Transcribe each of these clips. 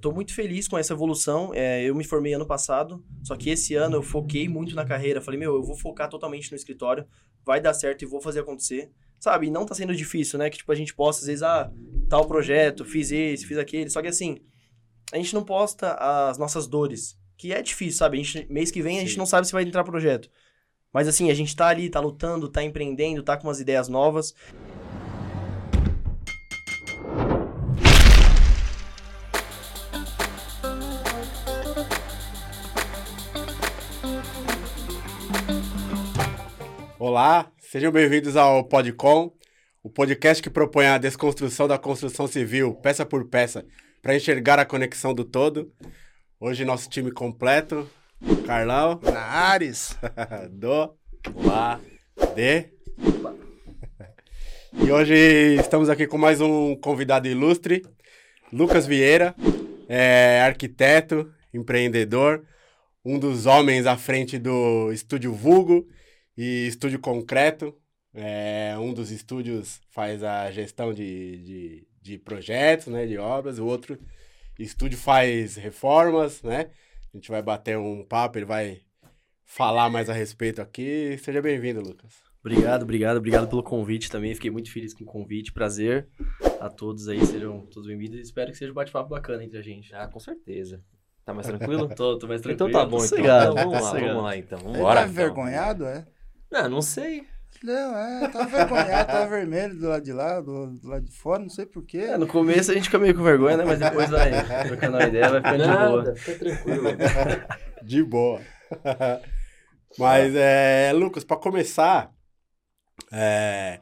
tô muito feliz com essa evolução. É, eu me formei ano passado, só que esse ano eu foquei muito na carreira. Falei, meu, eu vou focar totalmente no escritório, vai dar certo e vou fazer acontecer. Sabe? E não tá sendo difícil, né? Que tipo, a gente posta, às vezes, ah, tal projeto, fiz esse, fiz aquele. Só que assim, a gente não posta as nossas dores. Que é difícil, sabe? A gente, mês que vem a gente não sabe se vai entrar projeto. Mas assim, a gente tá ali, tá lutando, tá empreendendo, tá com umas ideias novas. Olá, sejam bem-vindos ao Podcom, o podcast que propõe a desconstrução da construção civil, peça por peça, para enxergar a conexão do todo. Hoje nosso time completo, Carlão, Na Ares. Do, Olá, D. E hoje estamos aqui com mais um convidado ilustre, Lucas Vieira, é arquiteto, empreendedor, um dos homens à frente do Estúdio Vulgo e Estúdio Concreto. É, um dos estúdios faz a gestão de, de, de projetos, né, de obras, o outro estúdio faz reformas, né? A gente vai bater um papo, ele vai falar mais a respeito aqui. Seja bem-vindo, Lucas. Obrigado, obrigado, obrigado pelo convite também. Fiquei muito feliz com o convite. Prazer a todos aí, sejam todos bem-vindos. Espero que seja um bate-papo bacana entre a gente. Ah, com certeza. Tá mais tranquilo? Tô, tô mais tranquilo. então tá bom, então. sossegado, Então vamos lá, vamos lá então. Vamos Ele embora. tá envergonhado, é? Não, não sei. Não, é, tá envergonhado, tá vermelho do lado de lá, do, do lado de fora, não sei porquê. É, no começo a gente fica meio com vergonha, né? Mas depois vai trocando uma ideia, vai ficando de boa. Fica tranquilo. De boa. Mas, é, Lucas, para começar, é,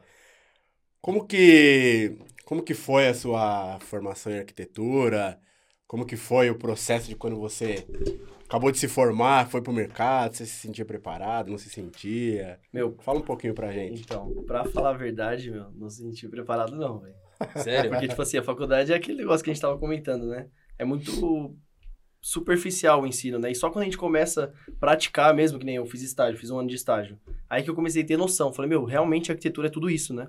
como que como que foi a sua formação em arquitetura? Como que foi o processo de quando você acabou de se formar, foi pro mercado, você se sentia preparado, não se sentia? Meu, Fala um pouquinho pra gente. então, pra falar a verdade, meu, não se senti preparado não, velho. Sério? Porque, tipo assim, a faculdade é aquele negócio que a gente tava comentando, né? É muito superficial o ensino, né? E só quando a gente começa a praticar mesmo, que nem eu fiz estágio, fiz um ano de estágio. Aí que eu comecei a ter noção. Falei, meu, realmente a arquitetura é tudo isso, né?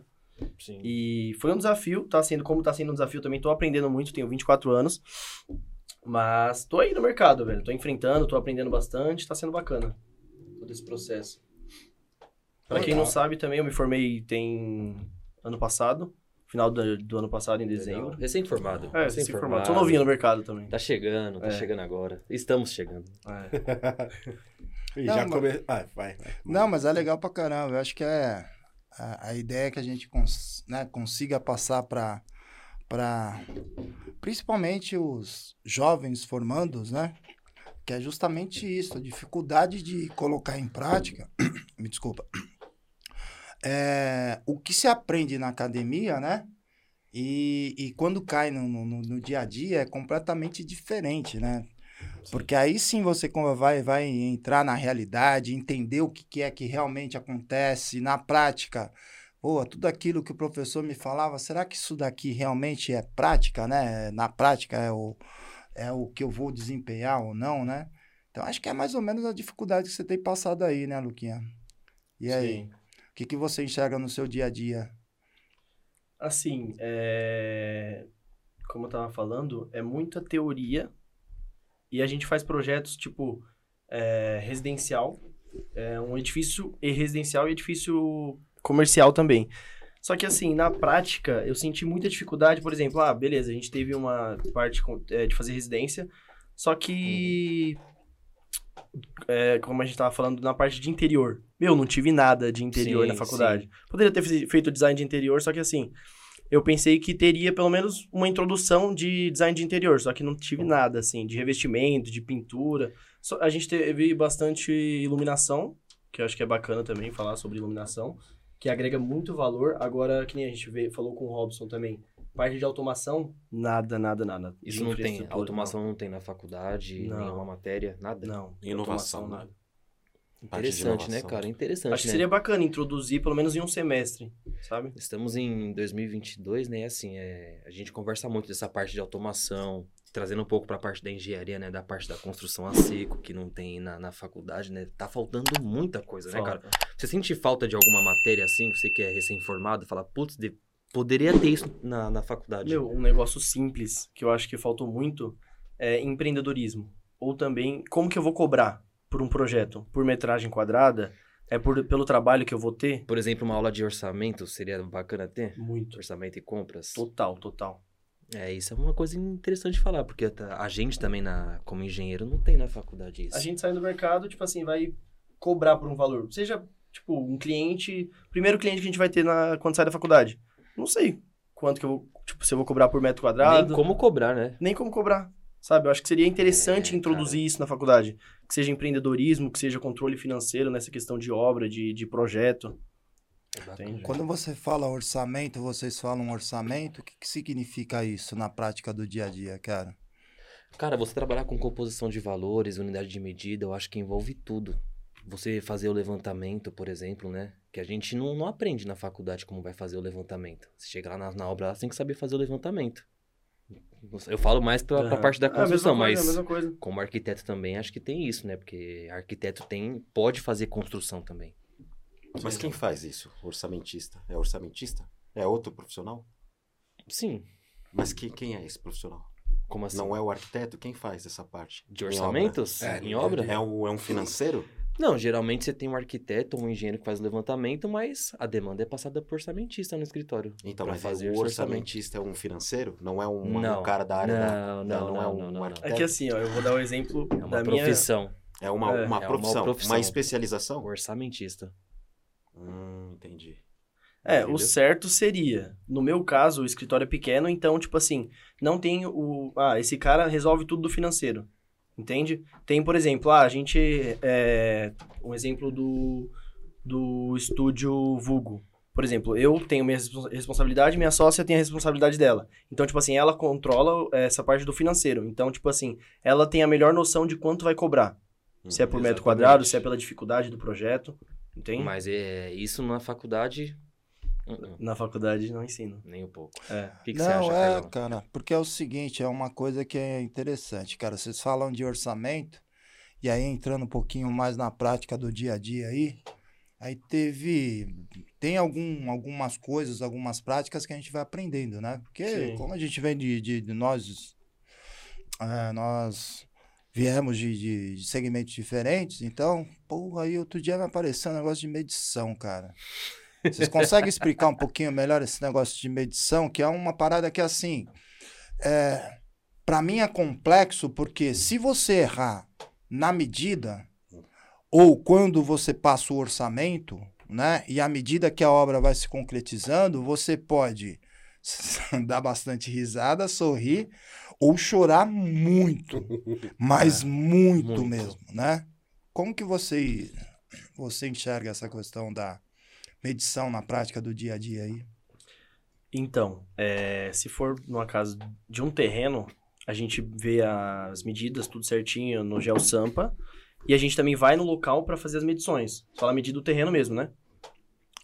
Sim. E foi um desafio, tá sendo, como tá sendo um desafio também, tô aprendendo muito, tenho 24 anos. Mas tô aí no mercado, velho. Tô enfrentando, tô aprendendo bastante, tá sendo bacana todo esse processo. Pra quem não sabe também, eu me formei tem ano passado, final do, do ano passado, em dezembro. Recém-formado. É, se formado. Tô novinho no mercado também. Tá chegando, tá É. chegando agora. Estamos chegando. É. E Não, já mas- come... ah, vai, vai. Não, mas é legal pra caramba. Eu acho que é a, a ideia é que a gente cons, né, consiga passar para para principalmente os jovens formandos, né? Que é justamente isso, a dificuldade de colocar em prática. me desculpa. É, o que se aprende na academia, né? E, e quando cai no, no, no dia a dia é completamente diferente, né? Porque aí sim você vai, vai entrar na realidade, entender o que, que é que realmente acontece na prática. Pô, tudo aquilo que o professor me falava, será que isso daqui realmente é prática, né? Na prática é o, é o que eu vou desempenhar ou não, né? Então acho que é mais ou menos a dificuldade que você tem passado aí, né, Luquinha? E aí, Sim. o que, que você enxerga no seu dia a dia? Assim, é... como eu tava falando, é muita teoria e a gente faz projetos tipo é, residencial, é, um edifício e residencial e edifício comercial também. Só que assim, na prática, eu senti muita dificuldade, por exemplo, ah, beleza, a gente teve uma parte é, de fazer residência, só que é, como a gente tava falando, na parte de interior. Meu, não tive nada de interior Sim, na faculdade. Poderia ter fe- feito design de interior, só que assim, eu pensei que teria pelo menos uma introdução de design de interior, só que não tive nada, assim, de revestimento, de pintura. Só- a gente teve bastante iluminação, que eu acho que é bacana também falar sobre iluminação, que agrega muito valor. Agora, que nem a gente vê, falou com o Robson também, parte de automação, nada, nada, nada. Isso não tem. Automação não tem na faculdade, Não. nenhuma matéria, nada. Não, Inovação, nada. De Interessante, né, inovação. cara? Interessante, Acho que né? seria bacana introduzir pelo menos em um semestre, sabe? Estamos em 2022, né? Assim, é, a gente conversa muito dessa parte de automação, trazendo um pouco para a parte da engenharia, né? Da parte da construção a seco, que não tem na, na faculdade, né? Tá faltando muita coisa, né, cara? Você sente falta de alguma matéria assim, você que é recém-formado, fala, putz, de- poderia ter isso na, na faculdade. Meu, um negócio simples que eu acho que faltou muito é, empreendedorismo. Ou também, como que eu vou cobrar por um projeto? Por metragem quadrada? É por, pelo trabalho que eu vou ter? Por exemplo, uma aula de orçamento seria bacana ter? Muito. Orçamento e compras. Total, total. É, isso é uma coisa interessante de falar, porque a gente também, na, como engenheiro, não tem na faculdade isso. A gente sai do mercado, tipo assim, vai cobrar por um valor. Seja, tipo, um cliente... Primeiro cliente que a gente vai ter na, quando sai da faculdade. Não sei quanto que eu vou... Tipo, se eu vou cobrar por metro quadrado. Nem como cobrar, né? Nem como cobrar. Sabe? Eu acho que seria interessante É, introduzir isso na faculdade. Que seja empreendedorismo, que seja controle financeiro nessa questão de obra, de, de projeto. Entendi. Quando você fala orçamento, vocês falam orçamento, o que, que significa isso na prática do dia a dia, cara? Cara, você trabalhar com composição de valores, unidade de medida, eu acho que envolve tudo. Você fazer o levantamento, por exemplo, né? Que a gente não, não aprende na faculdade como vai fazer o levantamento. Você chega lá na, na obra, você tem que saber fazer o levantamento. Eu falo mais pra, pra Aham. parte da É a construção, coisa, mas é a como arquiteto também, acho que tem isso, né? Porque arquiteto tem, pode fazer construção também. Mas quem faz isso? Orçamentista? É orçamentista? É outro profissional? Sim, Mas quem, quem é esse profissional? como assim? Não é o arquiteto? Quem faz essa parte? De Em orçamentos? É, em obra? obra? É um, é um financeiro? Não, geralmente você tem um arquiteto ou um engenheiro que faz o levantamento, mas a demanda é passada por orçamentista no escritório. Então, mas fazer o orçamentista é um financeiro? Não é um, Não. um cara da área da... Não, não, é não, um, não, não, não. arquiteto? É que assim, ó, eu vou dar o exemplo É uma da minha... profissão. É uma, É, uma, é uma profissão, uma profissão. especialização? Orçamentista. Hum, entendi. É, Entendeu? o certo seria, no meu caso, o escritório é pequeno, então, tipo assim, não tem o... Ah, esse cara resolve tudo do financeiro, entende? Tem, por exemplo, ah, a gente... É, um exemplo do, do estúdio Vugo. Por exemplo, eu tenho minha responsa- responsabilidade, minha sócia tem a responsabilidade dela. Então, tipo assim, ela controla essa parte do financeiro. Então, tipo assim, ela tem a melhor noção de quanto vai cobrar. Se é por metro Exatamente. quadrado, se é pela dificuldade do projeto, entende? Mas é isso na faculdade. uh-uh, Na faculdade não ensino. nem um pouco. É. O que, que você Não, acha, é, Carlão? cara, porque é o seguinte, é uma coisa que é interessante, cara. Vocês falam de orçamento, e aí entrando um pouquinho mais na prática do dia a dia aí, aí teve. Tem algum, algumas coisas, algumas práticas que a gente vai aprendendo, né? Porque Sim. como a gente vem de, de, de nós. é, nós viemos de, de, segmentos diferentes, então, porra, aí outro dia me apareceu um negócio de medição, cara. Vocês conseguem explicar um pouquinho melhor esse negócio de medição, que é uma parada que, assim, é, para mim é complexo, porque se você errar na medida, ou quando você passa o orçamento, né, e à medida que a obra vai se concretizando, você pode dar bastante risada, sorrir, ou chorar muito, mas muito, muito. mesmo, né? Como que você, você enxerga essa questão da medição na prática do dia a dia aí? Então, é, se for numa casa de um terreno, a gente vê as medidas, tudo certinho no GeoSampa. E a gente também vai no local para fazer as medições. Fala a medida do terreno mesmo, né?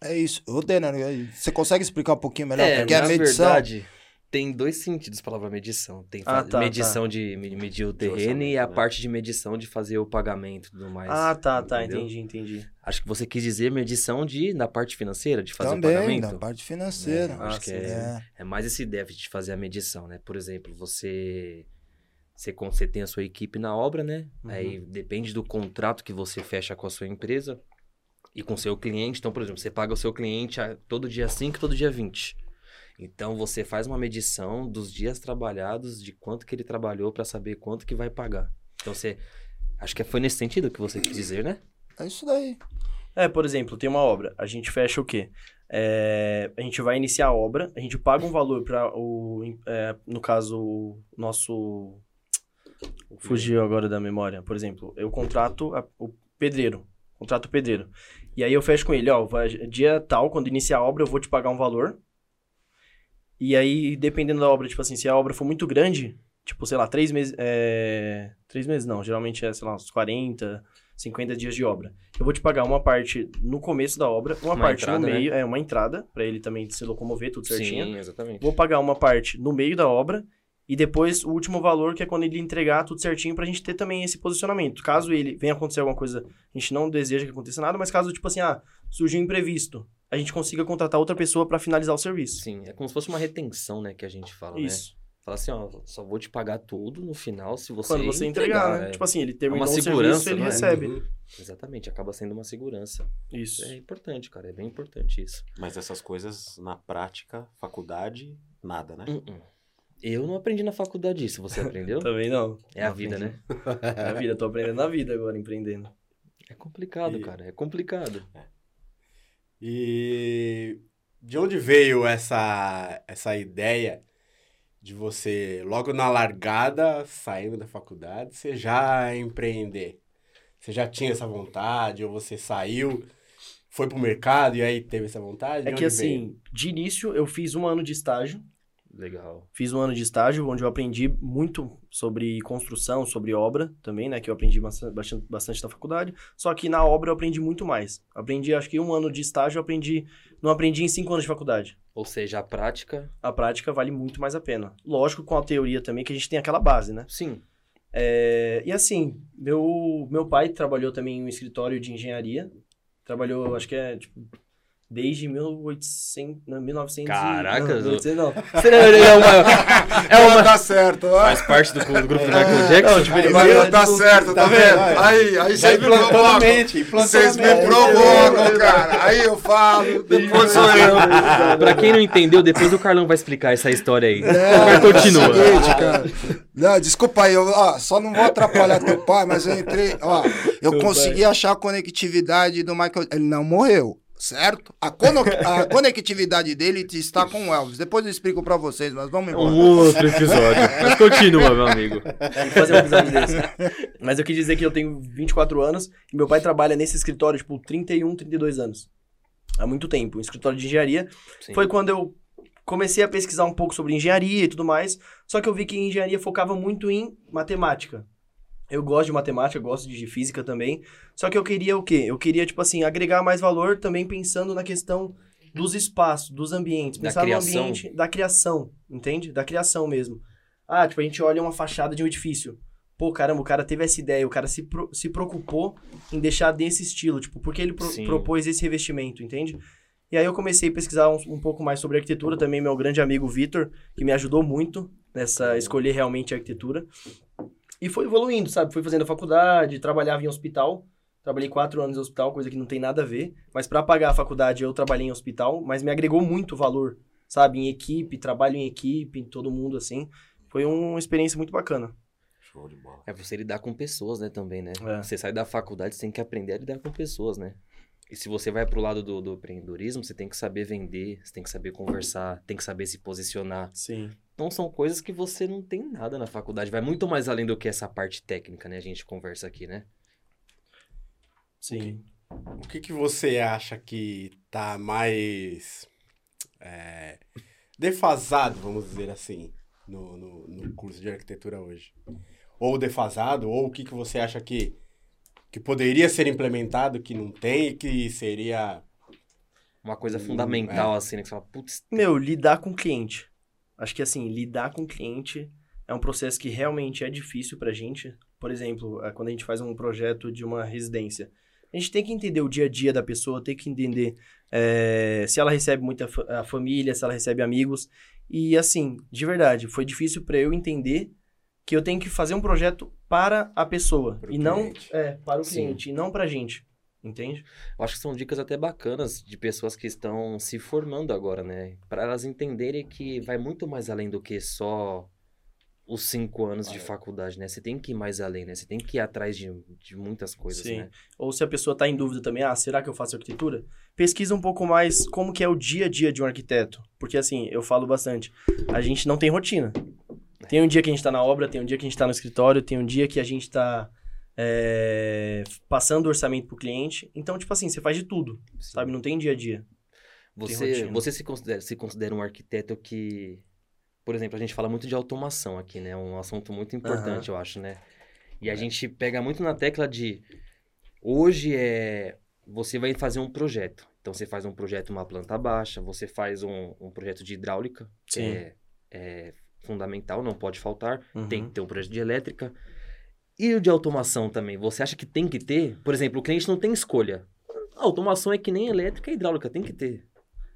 É isso. Ô, Denner, você consegue explicar um pouquinho melhor? É, Porque a na medição. verdade, tem dois sentidos a palavra medição. Tem Ah, fa- tá, medição de me- medir o terreno e a né? parte de medição de fazer o pagamento e tudo mais. ah, tá, tá, entendeu? entendi, entendi. Acho que você quis dizer medição de, na parte financeira, de fazer Também, o pagamento. da parte financeira. É, acho que é, É. é mais esse déficit de fazer a medição, né? Por exemplo, você, você, você tem a sua equipe na obra, né? Uhum. Aí depende do contrato que você fecha com a sua empresa e com o seu cliente. Então, por exemplo, você paga o seu cliente a- todo dia 5 e todo dia 20. Então, você faz uma medição dos dias trabalhados, de quanto que ele trabalhou para saber quanto que vai pagar. Então, você... Acho que foi nesse sentido que você quis dizer, né? É isso daí. É, por exemplo, tem uma obra, a gente fecha o quê? É, a gente vai iniciar a obra, a gente paga um valor para o, é, no caso, o nosso... Fugiu agora da memória. Por exemplo, eu contrato a- o pedreiro, contrato o pedreiro. E aí eu fecho com ele, ó, vai- dia tal, quando iniciar a obra, eu vou te pagar um valor. E aí, dependendo da obra, tipo assim, se a obra for muito grande, tipo, sei lá, três meses, é... Três meses não, geralmente é, sei lá, uns 40, 50 dias de obra. Eu vou te pagar uma parte no começo da obra, uma, Uma parte entrada, no né? meio, é uma entrada, pra ele também se locomover, tudo certinho. Sim, exatamente. Vou pagar uma parte no meio da obra e depois o último valor, que é quando ele entregar tudo certinho pra gente ter também esse posicionamento. Caso ele venha acontecer alguma coisa, a gente não deseja que aconteça nada, mas caso, tipo assim, ah, surgiu um imprevisto, a gente consiga contratar outra pessoa pra finalizar o serviço. Sim, é como se fosse uma retenção, né, que a gente fala, né? Isso. Fala assim, ó, só vou te pagar tudo no final se você Quando você entregar, né? é. Tipo assim, ele terminou uma o segurança, serviço, ele não é? recebe. Uhum. Exatamente, acaba sendo uma segurança. Isso. É importante, cara, é bem importante isso. Mas essas coisas, na prática, faculdade, nada, né? Hum, hum. Eu não aprendi na faculdade isso, você aprendeu? Também não. é a Não vida, aprendi. né? É a vida, tô aprendendo na vida agora, empreendendo. É complicado, E- cara, é complicado. E de onde veio essa, essa ideia de você, logo na largada, saindo da faculdade, você já empreender? Você já tinha essa vontade, ou você saiu, foi pro mercado e aí teve essa vontade? De É que onde veio? assim, de início eu fiz um ano de estágio. Legal. Fiz um ano de estágio onde eu aprendi muito sobre construção, sobre obra também, né? Que eu aprendi bastante, bastante, na faculdade. Só que na obra eu aprendi muito mais. Aprendi, acho que um ano de estágio eu aprendi. Não aprendi em cinco anos de faculdade. Ou seja, a prática, A prática vale muito mais a pena. Lógico, com a teoria também, que a gente tem aquela base, né? sim. É, e assim, meu, meu pai trabalhou também em um escritório de engenharia. Trabalhou, acho que é, tipo, desde 1800, não, 1900 Caraca, não, 1800 não. É uma, é uma, Tá certo, ó. faz parte do, do grupo do Michael Jackson? Não, tipo, ele vai- tá certo, tá, tá vendo? vendo? Aí, aí vocês me provocam. Vocês me provocam, cara. Aí eu falo, depois sou eu. Pra quem não entendeu, depois o Carlão vai explicar essa história aí. É, Mas continua. é o seguinte, cara. Não, desculpa aí, eu, ó, só não vou atrapalhar teu pai, mas eu entrei, ó, eu consegui achar a conectividade do Michael, ele não morreu, certo? A, cono- a conectividade dele está com o Elvis. Depois eu explico pra vocês, mas vamos embora. Um outro episódio. Mas continua, meu amigo. Tem que fazer um episódio desse. Mas eu quis dizer que eu tenho 24 anos e meu pai trabalha nesse escritório, tipo, 31, 32 anos. Há muito tempo. Um escritório de engenharia. Sim. Foi quando eu comecei a pesquisar um pouco sobre engenharia e tudo mais. Só que eu vi que engenharia focava muito em matemática. Eu gosto de matemática, gosto de física também. Só que eu queria o quê? Eu queria, tipo assim, agregar mais valor também pensando na questão dos espaços, dos ambientes. Da Pensar criação. no ambiente da criação, entende? Da criação mesmo. Ah, tipo, a gente olha uma fachada de um edifício. Pô, caramba, o cara teve essa ideia, o cara se, pro- se preocupou em deixar desse estilo, tipo, porque ele pro- propôs esse revestimento, entende? E aí eu comecei a pesquisar um, um pouco mais sobre arquitetura, também meu grande amigo Vitor, que me ajudou muito nessa escolher realmente a arquitetura. E foi evoluindo, sabe? Fui fazendo faculdade, trabalhava em hospital. Trabalhei quatro anos em hospital, coisa que não tem nada a ver. Mas para pagar a faculdade eu trabalhei em hospital, mas me agregou muito valor, sabe? Em equipe, trabalho em equipe, todo mundo assim. Foi uma experiência muito bacana. Show de bola. É você lidar com pessoas, né, também, né? É. Você sai da faculdade, você tem que aprender a lidar com pessoas, né? E se você vai pro lado do, do empreendedorismo, você tem que saber vender, você tem que saber conversar, tem que saber se posicionar. Sim. Então são coisas que você não tem nada na faculdade. Vai muito mais além do que essa parte técnica, né? A gente conversa aqui, né? Sim. O que, que você acha que tá mais é, defasado, vamos dizer assim, no, no, no curso de arquitetura hoje? Ou defasado, ou o que, que você acha que, que poderia ser implementado, que não tem e que seria... Uma coisa Hum, fundamental, assim, né? Que você fala, putz, Meu, lidar com o cliente. Acho que assim, lidar com o cliente é um processo que realmente é difícil pra gente. Por exemplo, eh, quando a gente faz um projeto de uma residência, a gente tem que entender o dia a dia da pessoa, tem que entender eh, se ela recebe muita fa- a família, se ela recebe amigos. E assim, de verdade, foi difícil pra eu entender que eu tenho que fazer um projeto para a pessoa Pro e não cliente. é para o Sim. cliente e não pra gente, entende? Eu acho que são dicas até bacanas de pessoas que estão se formando agora, né? Para elas entenderem que vai muito mais além do que só os cinco anos de Ah, é. faculdade, né? Você tem que ir mais além, né? Você tem que ir atrás de, de muitas coisas, Sim. né? Ou se a pessoa está em dúvida também, ah, será que eu faço arquitetura? Pesquisa um pouco mais como que é o dia a dia de um arquiteto. Porque assim, eu falo bastante, a gente não tem rotina. Tem um dia que a gente está na obra, tem um dia que a gente está no escritório, tem um dia que a gente está passando o orçamento pro cliente. Então, tipo assim, você faz de tudo, sabe? Não tem dia a dia. Você, você se, considera, se considera um arquiteto que... Por exemplo, a gente fala muito de automação aqui, né? Um assunto muito importante, eu acho, né? E a gente pega muito na tecla de... Hoje é... Você vai fazer um projeto. Então, você faz um projeto, uma planta baixa. Você faz um, um projeto de hidráulica. Que Sim. é, é fundamental, não pode faltar. Tem Uhum. que ter um projeto de elétrica. E o de automação também? Você acha que tem que ter? Por exemplo, o cliente não tem escolha. A automação é que nem elétrica e hidráulica, tem que ter.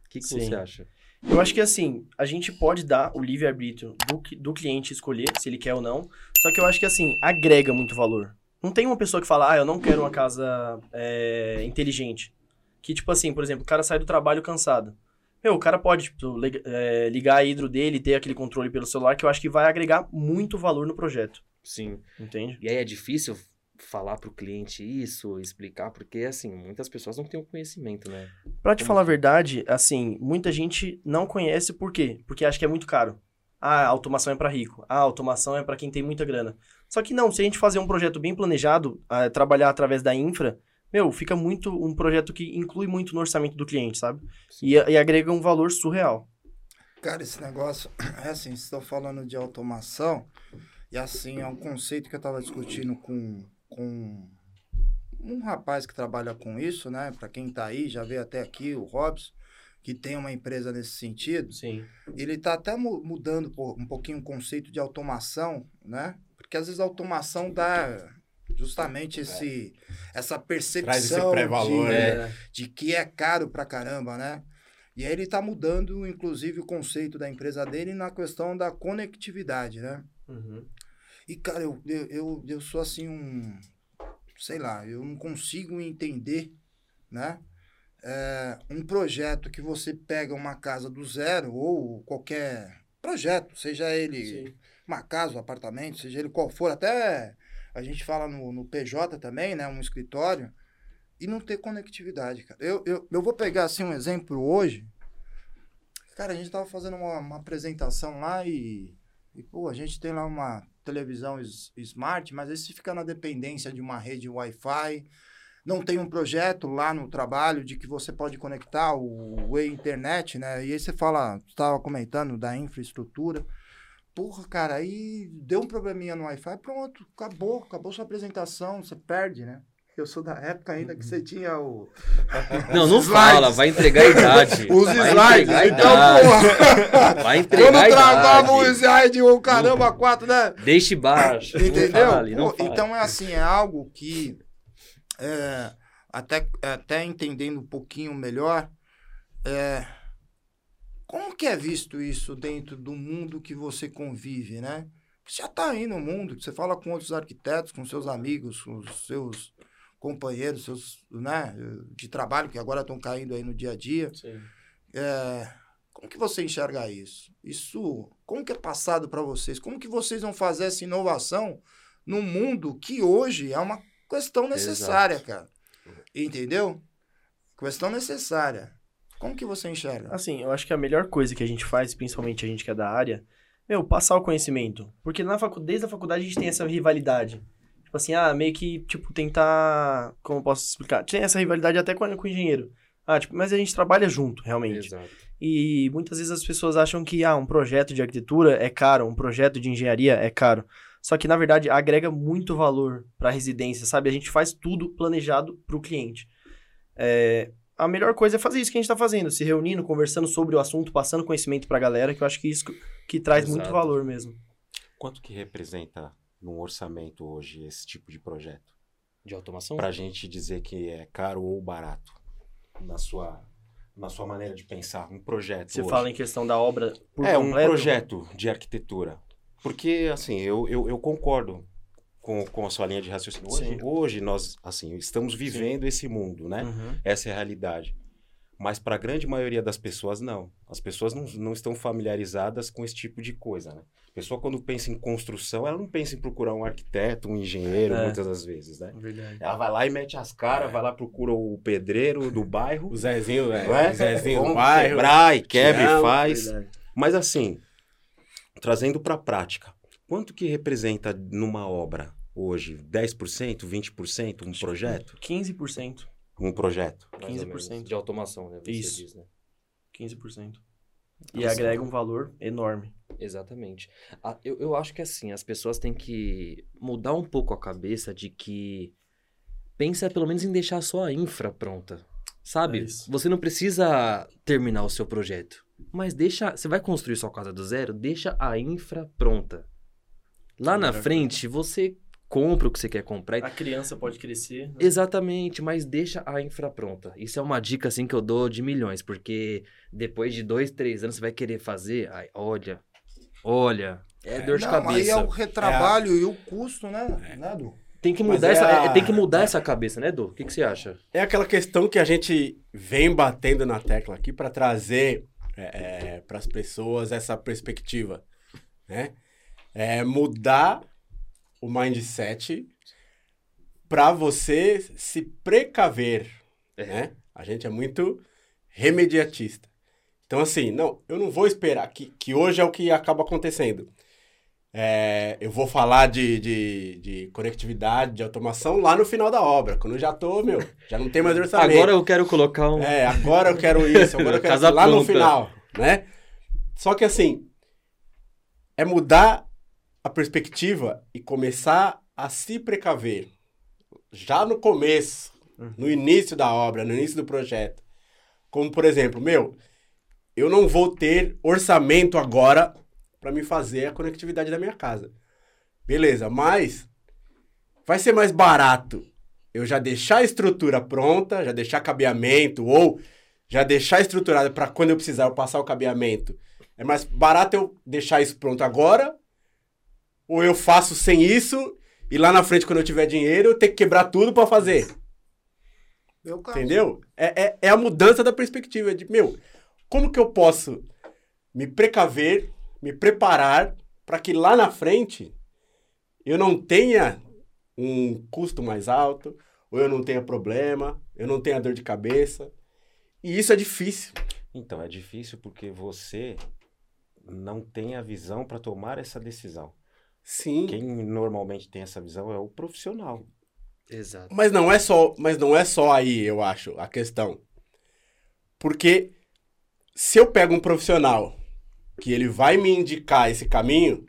O que, que você acha? Eu acho que assim, a gente pode dar o livre-arbítrio do, do cliente escolher se ele quer ou não. Só que eu acho que assim, agrega muito valor. Não tem uma pessoa que fala, ah, eu não quero uma casa é, inteligente. Que, tipo assim, por exemplo, o cara sai do trabalho cansado. Meu, o cara pode tipo, é, ligar a hidro dele, ter aquele controle pelo celular, que eu acho que vai agregar muito valor no projeto. Sim. Entende? E aí é difícil falar pro cliente isso, explicar, porque, assim, muitas pessoas não têm o conhecimento, né? Pra te Como falar a que- verdade, assim, muita gente não conhece por quê? Porque acha que é muito caro. Ah, a automação é pra rico. Ah, a automação é pra quem tem muita grana. Só que não, se a gente fazer um projeto bem planejado, ah, trabalhar através da infra, meu, fica muito um projeto que inclui muito no orçamento do cliente, sabe? E, e agrega um valor surreal. Cara, esse negócio, é assim, vocês estão falando de automação, e assim, é um conceito que eu tava discutindo com, com um rapaz que trabalha com isso, né? Pra quem tá aí, já veio até aqui, o Robson, que tem uma empresa nesse sentido. Sim. Ele tá até mu- mudando um pouquinho o conceito de automação, né? Porque às vezes a automação dá justamente esse, essa percepção esse de, né? de que é caro pra caramba, né? E aí ele tá mudando, inclusive, o conceito da empresa dele na questão da conectividade, né? Uhum. E, cara, eu, eu, eu, eu sou assim um. Sei lá, eu não consigo entender, né? É, um projeto que você pega uma casa do zero, ou qualquer projeto, seja ele Sim. uma casa, um apartamento, seja ele qual for, até a gente fala no, no PJ também, né? Um escritório, e não ter conectividade, cara. Eu, eu, eu vou pegar assim um exemplo hoje. Cara, a gente tava fazendo uma, uma apresentação lá e, e, pô, a gente tem lá uma televisão smart, mas aí você fica na dependência de uma rede Wi-Fi. Não tem um projeto lá no trabalho de que você pode conectar o, o e-internet, né? E aí você fala, estava comentando da infraestrutura. Porra, cara, aí deu um probleminha no Wi-Fi, pronto, acabou, acabou sua apresentação, você perde, né? Eu sou da época ainda que você tinha o. Não, não slides. fala, vai entregar a idade. Os vai slides. entregar a Então, idade. porra, Vai entregar quando travava o idade. slide, o caramba, quatro, né? Deixe baixo. não Entendeu? fale, não Pô, fale. então é assim, é algo que é, até, até entendendo um pouquinho melhor, é, como que é visto isso dentro do mundo que você convive, né? Você já está aí no mundo, você fala com outros arquitetos, com seus amigos, com os seus companheiros, seus, né, de trabalho que agora estão caindo aí no dia a dia. Sim. É, como que você enxerga isso? Isso, como que é passado para vocês? Como que vocês vão fazer essa inovação num mundo que hoje é uma questão necessária, cara? Entendeu? Questão necessária. Como que você enxerga? Assim, eu acho que a melhor coisa que a gente faz, principalmente a gente que é da área, meu, passar o conhecimento. Porque na facu... desde a faculdade a gente tem essa rivalidade. Tipo assim, ah, meio que, tipo, tentar. Como eu posso explicar? Tem essa rivalidade até com, com o engenheiro. Ah, tipo, mas a gente trabalha junto, realmente. Exato. E muitas vezes as pessoas acham que, ah, um projeto de arquitetura é caro, um projeto de engenharia é caro. Só que, na verdade, agrega muito valor para a residência, sabe? A gente faz tudo planejado para o cliente. É, a melhor coisa é fazer isso que a gente está fazendo, se reunindo, conversando sobre o assunto, passando conhecimento para a galera, que eu acho que isso que traz muito Exato. valor mesmo. Quanto que representa num orçamento hoje esse tipo de projeto? De automação? Pra gente dizer que é caro ou barato na sua, na sua maneira de pensar, um projeto Você hoje. fala em questão da obra por é, um completo. projeto de arquitetura. Porque, assim, eu, eu, eu concordo com, com a sua linha de raciocínio. Hoje, Sim. hoje nós, assim, estamos vivendo esse mundo, né? Uhum. Essa é a realidade. Mas para a grande maioria das pessoas, não. As pessoas não, não estão familiarizadas com esse tipo de coisa, né? A pessoa, quando pensa em construção, ela não pensa em procurar um arquiteto, um engenheiro, É. muitas das vezes, né? Verdade. Ela vai lá e mete as caras, vai lá procura o pedreiro do bairro, O Zezinho, né? não é? O Zezinho do bairro. quebrar e quebra e faz. Verdade. Mas assim, trazendo para a prática, quanto que representa numa obra hoje? 10%, 20% um projeto? 15%. Um projeto. Mais ou menos. 15%. De automação, né? Você Isso. diz, né? 15%. E Nossa. agrega um valor enorme. Exatamente. Ah, eu, eu acho que assim, as pessoas têm que mudar um pouco a cabeça de que pensa pelo menos em deixar só a infra pronta. Sabe? É você não precisa terminar o seu projeto. Mas deixa. Você vai construir sua casa do zero, deixa a infra pronta. Lá na Melhor frente, você compra o que você quer comprar. A criança pode crescer. né? Exatamente, mas deixa a infra pronta. Isso é uma dica assim que eu dou de milhões, porque depois de dois, três anos você vai querer fazer. Ai, olha, olha, é dor de Não, cabeça. Aí é o retrabalho e o custo, né? né Du? Tem que Mas mudar é essa, a- é- tem que mudar essa cabeça, né, Edu? O que, que você acha? É aquela questão que a gente vem batendo na tecla aqui para trazer para as pessoas essa perspectiva, né? É mudar o mindset para você se precaver, É. né? A gente é muito remediatista. Então, assim, não, eu não vou esperar, que, que hoje é o que acaba acontecendo. É, eu vou falar de, de, de conectividade, de automação lá no final da obra, quando eu já tô, meu, já não tem mais orçamento. Agora eu quero colocar um. É, agora eu quero isso, agora eu quero Casa isso, lá no final, né? Só que assim, é mudar a perspectiva e começar a se precaver já no começo, no início da obra, no início do projeto. Como, por exemplo, meu, eu não vou ter orçamento agora para me fazer a conectividade da minha casa. Beleza, mas vai ser mais barato eu já deixar a estrutura pronta, já deixar cabeamento ou já deixar estruturada para quando eu precisar eu passar o cabeamento. É mais barato eu deixar isso pronto agora ou eu faço sem isso e lá na frente quando eu tiver dinheiro eu ter que quebrar tudo para fazer. Meu caso. Entendeu? É, é, é a mudança da perspectiva de, meu, como que eu posso me precaver, me preparar para que lá na frente eu não tenha um custo mais alto, ou eu não tenha problema, eu não tenha dor de cabeça. E isso é difícil. Então, é difícil porque você não tem a visão para tomar essa decisão. Sim. Quem normalmente tem essa visão é o profissional. Exato. Mas não é só, mas não é só aí, eu acho, a questão. Porque se eu pego um profissional que ele vai me indicar esse caminho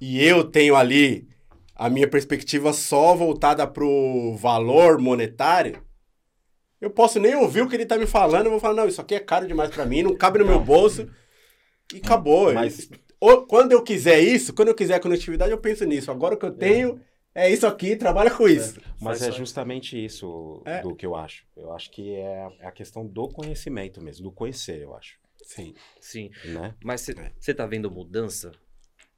e eu tenho ali a minha perspectiva só voltada pro valor monetário, eu posso nem ouvir o que ele tá me falando, eu vou falar, não, isso aqui é caro demais pra mim, não cabe no meu bolso e acabou. Mas- Ou- quando eu quiser isso, quando eu quiser a conectividade, eu penso nisso. Agora o que eu tenho é isso aqui, trabalha com isso. Mas é justamente isso É. do que eu acho. Eu acho que é a- é a questão do conhecimento mesmo, do conhecer, eu acho. Sim. Sim. Né? Mas É. você tá vendo mudança?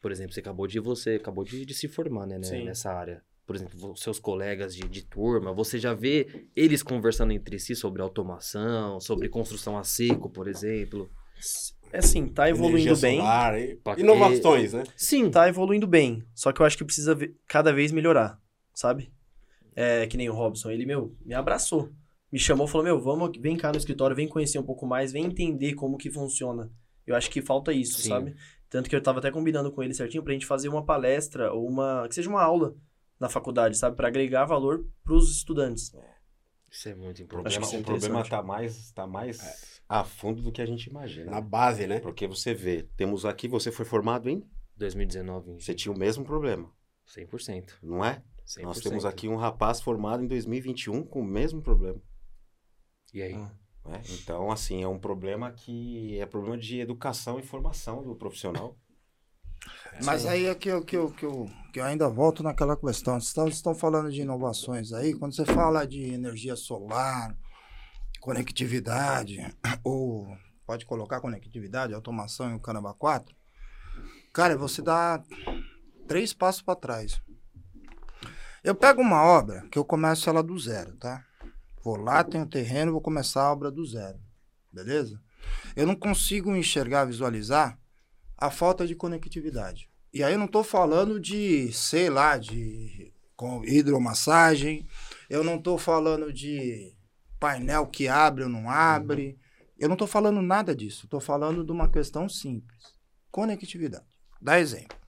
Por exemplo, você acabou de você acabou de, de se formar, né, né, nessa área. Por exemplo, seus colegas de, de turma, você já vê eles conversando entre si sobre automação, sobre construção a seco, por exemplo. É assim, tá evoluindo Energia bem. solar, e- inovações, né? Sim, Tá evoluindo bem. Só que eu acho que precisa cada vez melhorar, sabe? É que nem o Robson, ele, meu, me abraçou. Me chamou, falou, meu, vamos, vem cá no escritório, vem conhecer um pouco mais, vem entender como que funciona. Eu acho que falta isso, Sim. sabe? Tanto que eu tava até combinando com ele certinho pra gente fazer uma palestra ou uma, que seja uma aula na faculdade, sabe? Pra agregar valor pros estudantes. Isso é muito importante. problema, é o problema interessante. tá mais, tá mais a fundo do que a gente imagina. Na base, né? Porque você vê, temos aqui, você foi formado em, 2019, você tinha o mesmo problema, 100%. não é? 100%. Nós temos aqui um rapaz formado em 2021 com o mesmo problema. E aí? Ah. né? Então, assim, é um problema que é problema de educação e formação do profissional. Mas aí é que eu, que, eu, que, eu, que eu ainda volto naquela questão. Vocês estão, falando de inovações aí. Quando você fala de energia solar, conectividade, ou pode colocar conectividade, automação e o caramba 4, cara, você dá três passos para trás. Eu pego uma obra que eu começo ela do zero, tá? Vou lá, tenho terreno, vou começar a obra do zero. Beleza? Eu não consigo enxergar, visualizar a falta de conectividade. E aí eu não estou falando de, sei lá, de hidromassagem, eu não estou falando de painel que abre ou não abre, eu não estou falando nada disso, estou falando de uma questão simples, conectividade. Dá exemplo.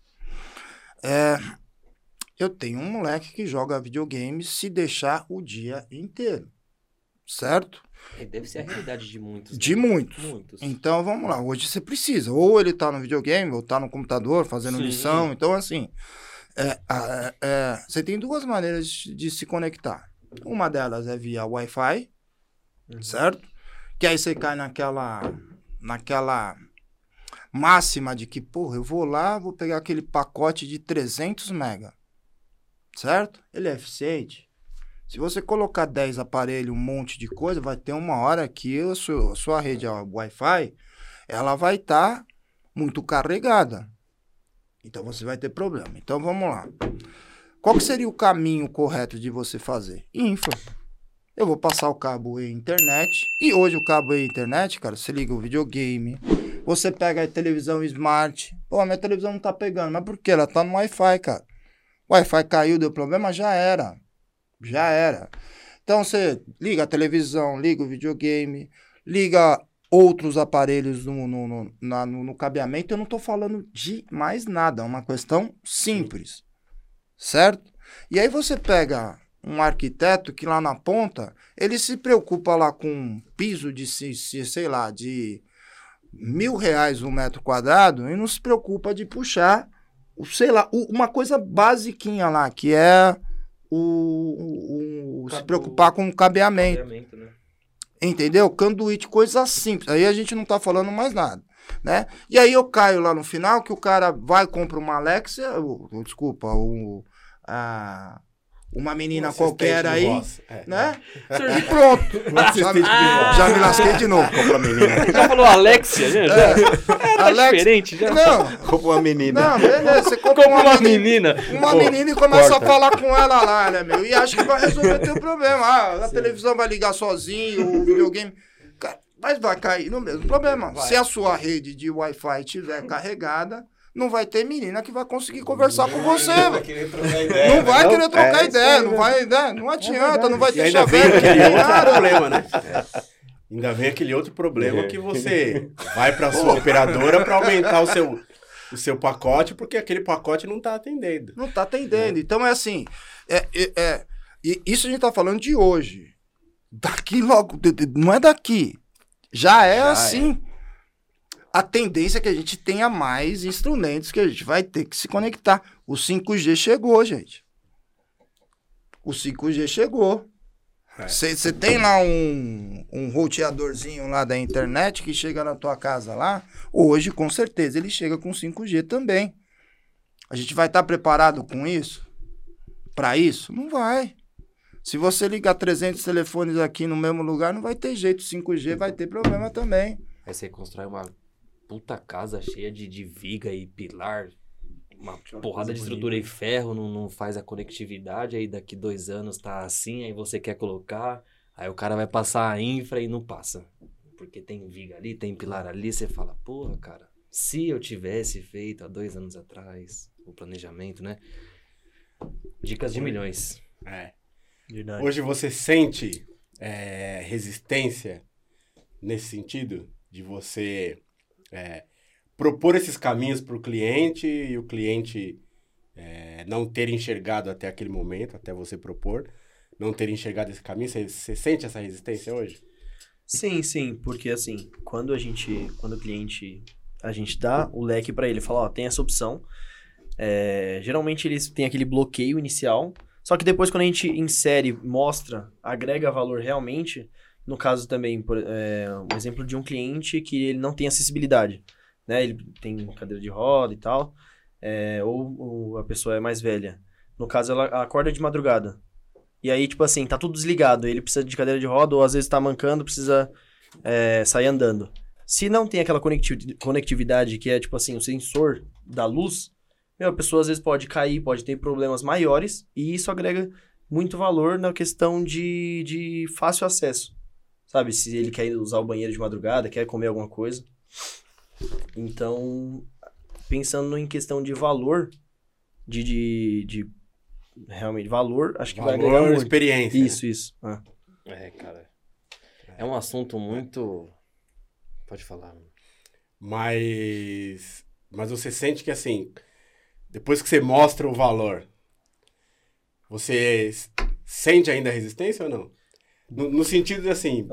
É, eu tenho um moleque que joga videogame se deixar o dia inteiro, certo? É, Deve ser a realidade de muitos. De né? muitos. Muitos. Então vamos lá, hoje você precisa, ou ele tá no videogame, ou tá no computador fazendo Sim. lição. Então, assim, é, a- é, você tem duas maneiras de, se conectar. Uma delas é via Wi-Fi, certo? Que aí você cai naquela, naquela máxima de que, porra, eu vou lá, vou pegar aquele pacote de 300 mega. certo? Ele é eficiente. Se você colocar 10 aparelhos, um monte de coisa, vai ter uma hora que a sua, a sua rede Wi-Fi, ela vai estar muito carregada. Então você vai ter problema. Então vamos lá. Qual que seria o caminho correto de você fazer? Infra. Eu vou passar o cabo e internet. E hoje o cabo e internet, cara, você liga o videogame. Você pega a televisão smart. Pô, a minha televisão não tá pegando. Mas por quê? Ela tá no Wi-Fi, cara. Wi-Fi caiu, deu problema, já era. Já era. Então você liga a televisão, liga o videogame, liga outros aparelhos no, no, no, na- no- no cabeamento. Eu não tô falando de mais nada. É uma questão simples. Certo? E aí você pega um arquiteto que lá na ponta, ele se preocupa lá com um piso de, se- se- sei lá, de mil reais um metro quadrado e não se preocupa de puxar, sei lá, uma coisa basiquinha lá, que é o, o- o- se preocupar com o cabeamento. Obviamente, né? Entendeu? Canduíte, coisa simples. Aí a gente não tá falando mais nada, né? E aí eu caio lá no final que o cara vai compra uma ou, desculpa, o, a, uma menina Um qualquer aí. É. né? E pronto. Um assistente de voz. Já me lasquei de novo. Compra uma menina. Já falou Alexia, né? Já, tá Alex- diferente já. Não, Compra uma menina. não, beleza. Você compra Como uma, uma menina, menina. uma Pô, menina e começa corta. a falar com ela lá, né, meu? E acha que vai resolver teu problema. Ah, a televisão vai ligar sozinho, o videogame. Cara, mas vai cair no mesmo problema. Se a sua rede de Wi-Fi estiver carregada, não vai ter menina que vai conseguir conversar com você. velho. Não vai querer trocar É, ideia, não vai, né? Não adianta, não vai ter ainda vem chaveiro, aquele não outro nada. problema, né? Ainda vem aquele outro problema que você vai para sua operadora para aumentar o seu, o seu pacote, porque aquele pacote não tá atendendo. Não tá atendendo. Então é assim, é, é, é- e isso a gente tá falando de hoje. Daqui logo, de- de- não é daqui. Já é Já assim. A tendência é que a gente tenha mais instrumentos que a gente vai ter que se conectar. O 5G chegou, gente. O 5G chegou. É. Você tem lá um, um roteadorzinho lá da internet que chega na tua casa lá. Hoje, com certeza, ele chega com 5G também. A gente vai estar preparado com isso? Para isso? Não vai. Se você ligar 300 telefones aqui no mesmo lugar, não vai ter jeito. 5G vai ter problema também. Aí você constrói uma puta casa cheia de, de viga e pilar, uma porrada de estrutura e ferro, não, não faz a conectividade, aí daqui dois anos tá assim, aí você quer colocar, aí o cara vai passar a infra e não passa. Porque tem viga ali, tem pilar ali, você fala, porra, cara, se eu tivesse feito há dois anos atrás o planejamento, né? Dicas de milhões. É. Verdade. Hoje você sente é, resistência nesse sentido de você é, propor esses caminhos para o cliente e o cliente é, não ter enxergado até aquele momento, até você propor, não ter enxergado esse caminho. Você, você sente essa resistência hoje? Sim, sim, porque assim, quando a gente, quando o cliente, a gente dá o leque para ele, fala, ó, tem essa opção. é, geralmente eles têm aquele bloqueio inicial, só que depois quando a gente insere, mostra, agrega valor realmente, no caso também, por, é, um exemplo de um cliente que ele não tem acessibilidade, né? Ele tem cadeira de roda e tal, é, ou, ou a pessoa é mais velha. No caso, ela acorda de madrugada. E aí, tipo assim, tá tudo desligado. Ele precisa de cadeira de roda, ou às vezes tá mancando, precisa é, sair andando. Se não tem aquela conecti- conectividade que é, tipo assim, o sensor da luz, meu, a pessoa às vezes pode cair, pode ter problemas maiores, e isso agrega muito valor na questão de, de fácil acesso. Sabe? Se ele quer usar o banheiro de madrugada, quer comer alguma coisa. Então, pensando em questão de valor, de, de, de realmente valor, acho que vai agregar Valor, muito. experiência. Isso, isso. Ah. É, cara. É um assunto muito. Pode falar. Mas, mas você sente que assim, depois que você mostra o valor, você sente ainda a resistência ou não? No, no sentido de assim,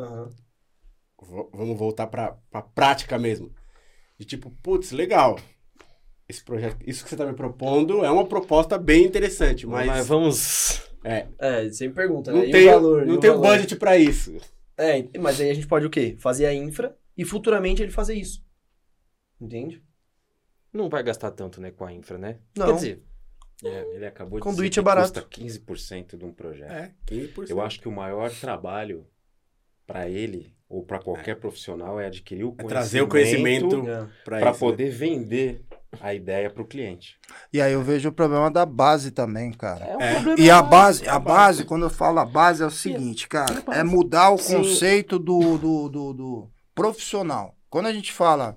v- vamos voltar para a prática mesmo. De tipo, putz, legal. Esse projeto, isso que você está me propondo é uma proposta bem interessante, mas, Mas, vamos. é, É, sempre pergunta, não né? E o tem, valor, e não o tem um valor? budget para isso. É, mas aí a gente pode o quê? Fazer a infra e futuramente ele fazer isso. Entende? Não vai gastar tanto, né, com a infra, né? Não. Quer dizer, É, ele acabou de Conduíte dizer é que barato. custa 15% de um projeto. É, 15%. Eu acho que o maior trabalho para ele ou para qualquer profissional é adquirir o É conhecimento, trazer o conhecimento É. pra, para né? poder vender a ideia para o cliente. E aí eu vejo o problema da base também, cara. É um É. problema. E a base, é a a base, quando eu falo a base, é o seguinte, cara, é mudar o Sim. conceito do, do, do, do profissional. Quando a gente fala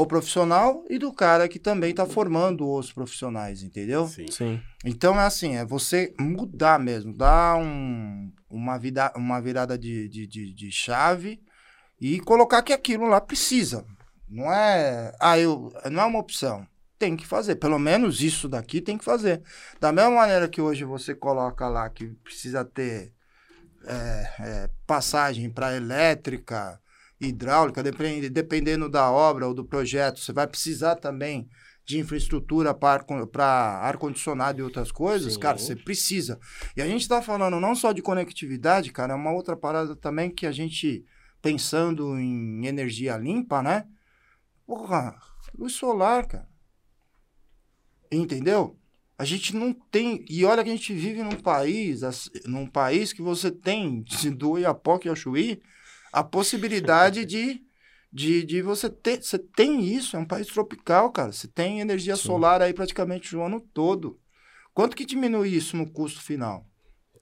o profissional e do cara que também tá formando os profissionais, entendeu? Sim. Sim. Então é assim, é você mudar mesmo, dar um, uma, vida, uma virada de, de, de, de chave e colocar que aquilo lá precisa. Não é, ah, eu, não é uma opção. Tem que fazer. Pelo menos isso daqui tem que fazer. Da mesma maneira que hoje você coloca lá que precisa ter é, é, passagem para elétrica, hidráulica, depende- dependendo da obra ou do projeto, você vai precisar também de infraestrutura para ar-condicionado e outras coisas, Sim. cara, você precisa. E a gente está falando não só de conectividade, cara, é uma outra parada também que a gente, pensando em energia limpa, né? Porra, luz solar, cara. Entendeu? A gente não tem. E olha que a gente vive num país, num país que você tem, do Oiapoque ao Chuí, a possibilidade de, de, de você ter. Você tem isso, é um país tropical, cara. Você tem energia Sim. solar aí praticamente o ano todo. Quanto que diminui isso no custo final?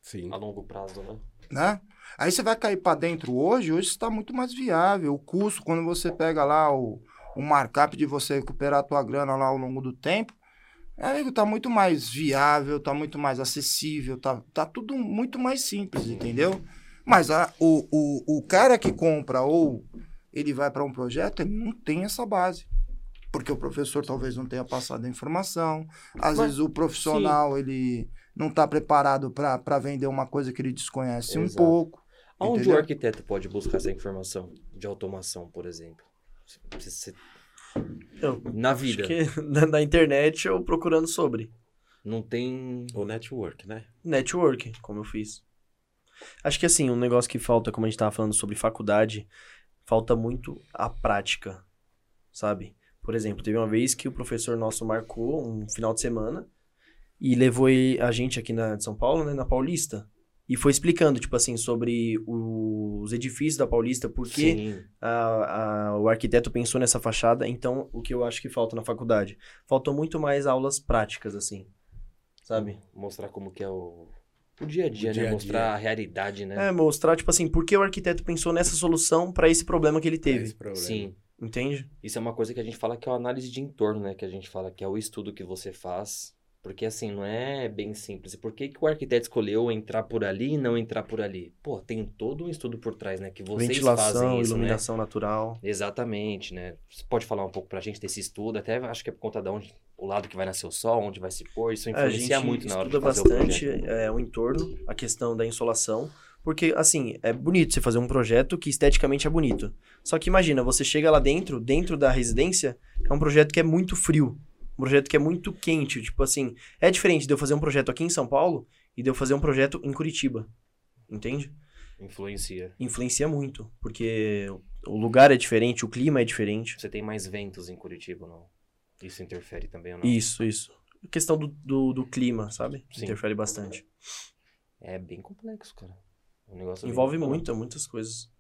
Sim. A longo prazo, né? né? Aí você vai cair para dentro hoje, hoje está muito mais viável. O custo, quando você pega lá o, o markup de você recuperar a tua grana lá ao longo do tempo, amigo, tá muito mais viável, tá muito mais acessível, tá, tá tudo muito mais simples, entendeu? Mas a, o, o, o cara que compra ou ele vai para um projeto, ele não tem essa base. Porque o professor talvez não tenha passado a informação, às Mas- vezes o profissional ele não está preparado para vender uma coisa que ele desconhece um Exato. pouco. Aonde Entendeu? o arquiteto pode buscar essa informação de automação, por exemplo? Se- se- Eu Na acho vida, que na, na internet ou procurando sobre. não tem. O network, né? Network, como eu fiz. Acho que assim, um negócio que falta, como a gente tava falando sobre faculdade, falta muito a prática, sabe? Por exemplo, teve uma vez que o professor nosso marcou um final de semana e levou a gente aqui na de São Paulo, né, na Paulista, e foi explicando, tipo assim, sobre os edifícios da Paulista, por que Sim. a- a- o arquiteto pensou nessa fachada, então o que eu acho que falta na faculdade? Faltou muito mais aulas práticas, assim, sabe? Mostrar como que é o, o dia a dia, dia né? a Mostrar dia. a realidade, né? É, mostrar, tipo assim, por que o arquiteto pensou nessa solução pra esse problema que ele É teve. esse problema. Sim. Entende? Isso é uma coisa que a gente fala que é a análise de entorno, né? Que a gente fala que é o estudo que você faz. Porque assim, não é bem simples. E por que, que o arquiteto escolheu entrar por ali e não entrar por ali? Pô, tem todo um estudo por trás, né? Que vocês Ventilação, fazem isso, né? iluminação natural. Exatamente, né? Você pode falar um pouco pra gente desse estudo, até acho que é por conta de onde, o lado que vai nascer o sol, onde vai se pôr, isso É, influencia muito na hora de estuda fazer bastante o projeto. é, o entorno, a questão da insolação. Porque, assim, é bonito você fazer um projeto que esteticamente é bonito. Só que imagina, você chega lá dentro, dentro da residência, é um projeto que é muito frio. Um projeto que é muito quente. Tipo assim, é diferente de eu fazer um projeto aqui em São Paulo e de eu fazer um projeto em Curitiba. Entende? Influencia. Influencia muito. Porque o lugar é diferente, o clima é diferente. Você tem mais ventos em Curitiba, não? Isso interfere também ou não? Isso, isso. A questão do, do, do clima, sabe? Sim. Interfere bastante. É bem complexo, cara. Um negócio bem Envolve muito, muitas coisas.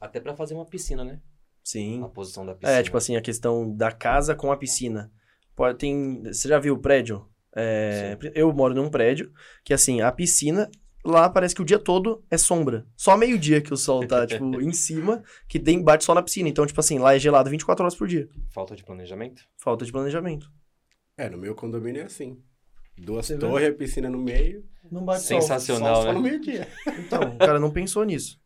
Até pra fazer uma piscina, né? Sim. A posição da piscina. É, tipo assim, a questão da casa com a piscina. Pode, tem, você já viu o prédio? É, eu moro num prédio que, assim, a piscina, lá parece que o dia todo é sombra. Só meio-dia que o sol tá, tipo, em cima, que tem, bate só na piscina. Então, tipo assim, lá é gelado 24 horas por dia. Falta de planejamento? Falta de planejamento. É, no meu condomínio é assim. Duas Você vê? torres, a piscina no meio. Não bate Sensacional, só, só né? no meio-dia. Então, o cara não pensou nisso.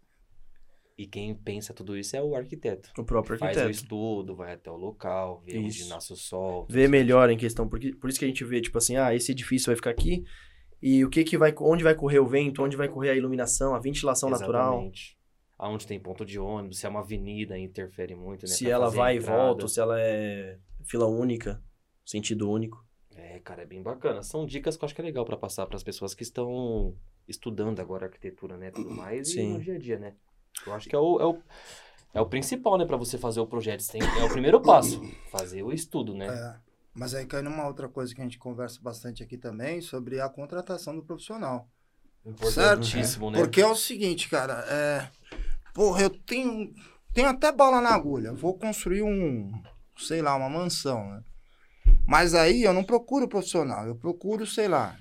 E quem pensa tudo isso é o arquiteto. O próprio Faz o arquiteto. estudo, vai até o local, vê onde Isso. nasce o sol. Vê melhor em questão, porque por isso que a gente vê, tipo assim, ah, esse edifício vai ficar aqui, e o que que vai, onde vai correr o vento, onde vai correr a iluminação, a ventilação natural, Exatamente. Aonde tem ponto de ônibus, se é uma avenida, interfere muito, né? se pra ela vai e volta, ou se ela é fila única, sentido único. É, cara, é bem bacana. São dicas que eu acho que é legal pra passar pras pessoas que estão estudando agora arquitetura, né? Tudo mais e Sim. no dia a dia, né? Eu acho que é o, é o, é o principal, né? Pra você fazer o projeto. Tem, é o primeiro passo. Fazer o estudo, né? É. Mas aí cai numa outra coisa que a gente conversa bastante aqui também, sobre a contratação do profissional. Importantíssimo, né? Porque é o seguinte, cara, é. Porra, eu tenho. Tenho até bala na agulha. Vou construir um. Sei lá, uma mansão, né? Mas aí eu não procuro profissional. Eu procuro, sei lá.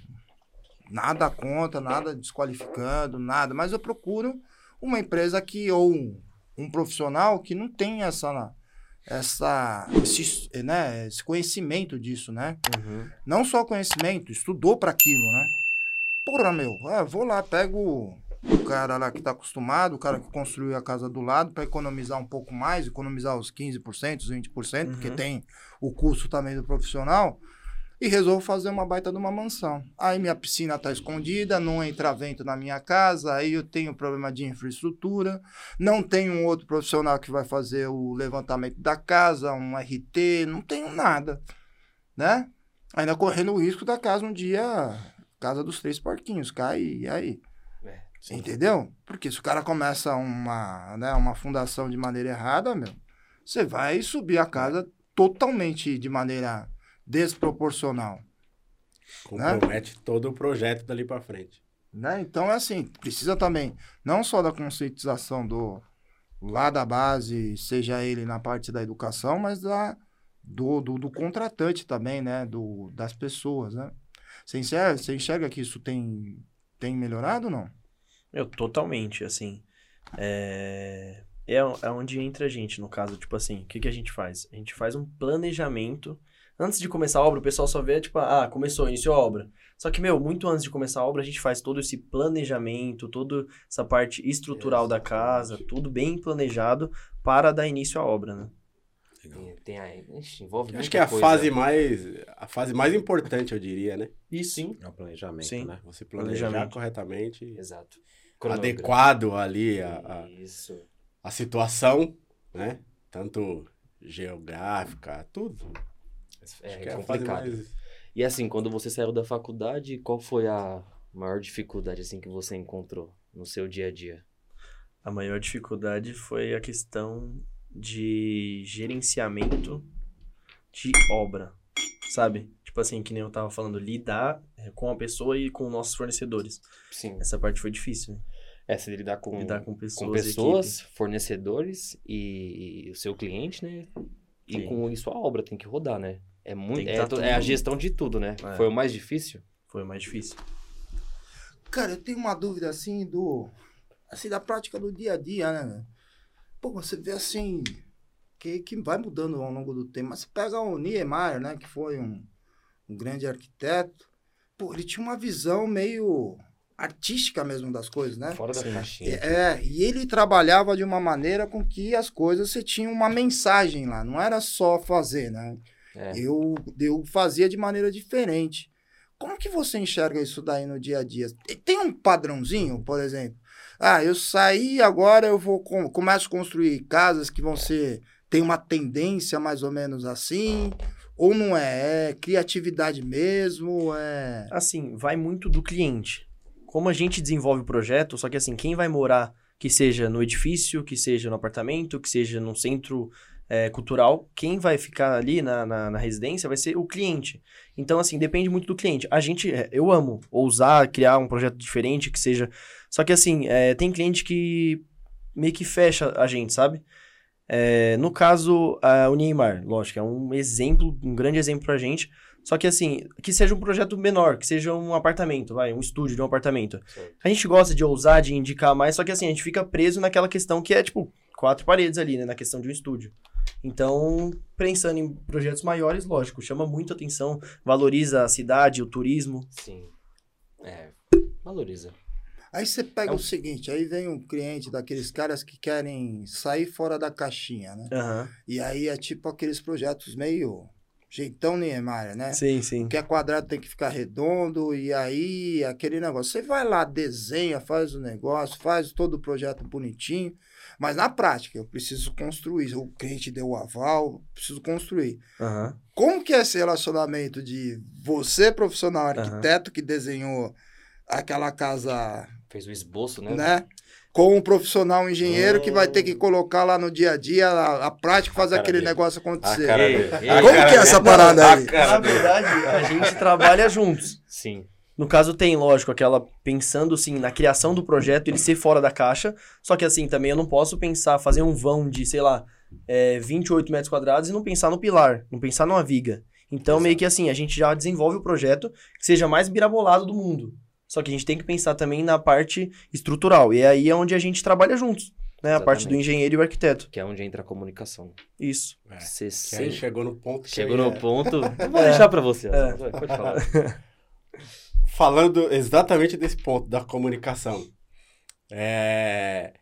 Nada contra, nada desqualificando, nada. Mas eu procuro uma empresa que. Ou um, um profissional que não tem essa. Essa, esse, né, esse conhecimento disso, né? Uhum. Não só conhecimento, estudou para aquilo, né? Porra, meu, é, vou lá, pego o cara lá que tá acostumado, o cara que construiu a casa do lado, para economizar um pouco mais, economizar os 15%, os 20%, porque Uhum. tem o custo também do profissional, e resolvo fazer uma baita de uma mansão. Aí minha piscina tá escondida, não entra vento na minha casa, aí eu tenho problema de infraestrutura, não tenho um outro profissional que vai fazer o levantamento da casa, um RT, não tenho nada, né? Ainda correndo o risco da casa um dia, casa dos três porquinhos, cai, e aí? É, Entendeu? Porque se o cara começa uma, né, uma fundação de maneira errada, meu, você vai subir a casa totalmente de maneira desproporcional. Compromete todo o projeto dali pra frente. Né? Então é assim, precisa também não só da conscientização do lá da base, seja ele na parte da educação, mas da, do, do, do contratante também, né? Do, das pessoas, né? Você enxerga, você enxerga que isso tem, tem melhorado ou não? Meu, totalmente, assim. É... É, é onde entra a gente, no caso, tipo assim, o que, que a gente faz? A gente faz um planejamento. Antes de começar a obra, o pessoal só vê, tipo, ah, começou, iniciou a obra. Só que, meu, muito antes de começar a obra, a gente faz todo esse planejamento, toda essa parte estrutural da casa, tudo bem planejado para dar início à obra, né? Tem, tem aí, ixi, envolve Acho que é a coisa. fase mais a fase mais importante, eu diria, né? Isso, sim. É o planejamento, Sim. né? Você planejar corretamente, Exato. adequado ali a, a, Isso. a situação, né? Tanto geográfica, tudo. É, é complicado. mais... E assim, quando você saiu da faculdade, qual foi a maior dificuldade assim que você encontrou no seu dia a dia? A maior dificuldade foi a questão de gerenciamento de obra, sabe? Tipo assim, que nem eu tava falando, lidar eh, com a pessoa e com nossos fornecedores. Sim. Essa parte foi difícil, né? É, você lidar com, Lidar com pessoas, com e pessoas, fornecedores e, e o seu cliente, né? E Sim. com isso a obra tem que rodar, né? É muito, é, tá é a gestão de tudo, né? É. Foi o mais difícil? Foi o mais difícil. Cara, eu tenho uma dúvida assim do. Assim, da prática do dia a dia, né? Pô, você vê assim. Que, que vai mudando ao longo do tempo. Mas você pega o Niemeyer, né? Que foi um, um grande arquiteto. Pô, ele tinha uma visão meio artística mesmo das coisas, né? Fora da caixinha. É, e ele trabalhava de uma maneira com que as coisas você tinha uma mensagem lá, não era só fazer, né? É. Eu, eu fazia de maneira diferente. Como que você enxerga isso daí no dia a dia? Tem- um padrãozinho, por exemplo? Ah, eu saí, agora eu vou com, começo a construir casas que vão ser. Tem uma tendência mais ou menos assim. Ou não é? É criatividade mesmo? É. Assim, vai muito do cliente. Como a gente desenvolve o projeto, só que assim, quem vai morar, que seja no edifício, que seja no apartamento, que seja no centro eh, cultural, quem vai ficar ali na, na, na residência vai ser o cliente. Então, assim, depende muito do cliente. A gente, eh, eu amo ousar, criar um projeto diferente, que seja. Só que assim, eh, tem cliente que meio que fecha a gente, sabe? Eh, no caso, ah, o Neymar, lógico, é um exemplo, um grande exemplo pra gente. Só que assim, que seja um projeto menor, que seja um apartamento, vai, um estúdio de um apartamento. Certo. A gente gosta de ousar, de indicar mais, só que assim, a gente fica preso naquela questão que é, tipo, quatro paredes ali, né, na questão de um estúdio. Então, pensando em projetos maiores, lógico, chama muito atenção, valoriza a cidade, o turismo. Sim. É. Valoriza. Aí você pega É um- o seguinte, aí vem um cliente daqueles caras que querem sair fora da caixinha, né? Aham. E aí é tipo aqueles projetos meio jeitão Niemeyer, né? Sim, sim. Que é quadrado tem que ficar redondo, e aí aquele negócio. Você vai lá, desenha, faz o negócio, faz todo o projeto bonitinho, mas na prática, eu preciso construir. O cliente deu o aval, preciso construir. Aham. Como que é esse relacionamento de você, profissional arquiteto, que desenhou aquela casa, Fez o esboço, né? né? Com um profissional um engenheiro que vai ter Oh. que colocar lá no dia a dia a, a prática, fazer cara aquele dele. negócio A acontecer. A Como cara que é essa parada aí? A cara Na verdade, a gente trabalha juntos. Sim. No caso, tem, lógico, aquela pensando assim na criação do projeto, ele ser fora da caixa. Só que assim, também eu não posso pensar, fazer um vão de, sei lá, é, 28 metros quadrados e não pensar no pilar, não pensar numa viga. Então, Exato. meio que assim, a gente já desenvolve o projeto que seja mais mirabolado do mundo. Só que a gente tem que pensar também na parte estrutural. E é aí é onde a gente trabalha juntos. Né? A parte do Exatamente. engenheiro e o arquiteto. Que é onde entra a comunicação. Isso. É, Você chegou no ponto chegou no ia- ponto. Eu vou deixar pra você. É. Pode falar. Falando exatamente desse ponto da comunicação. É...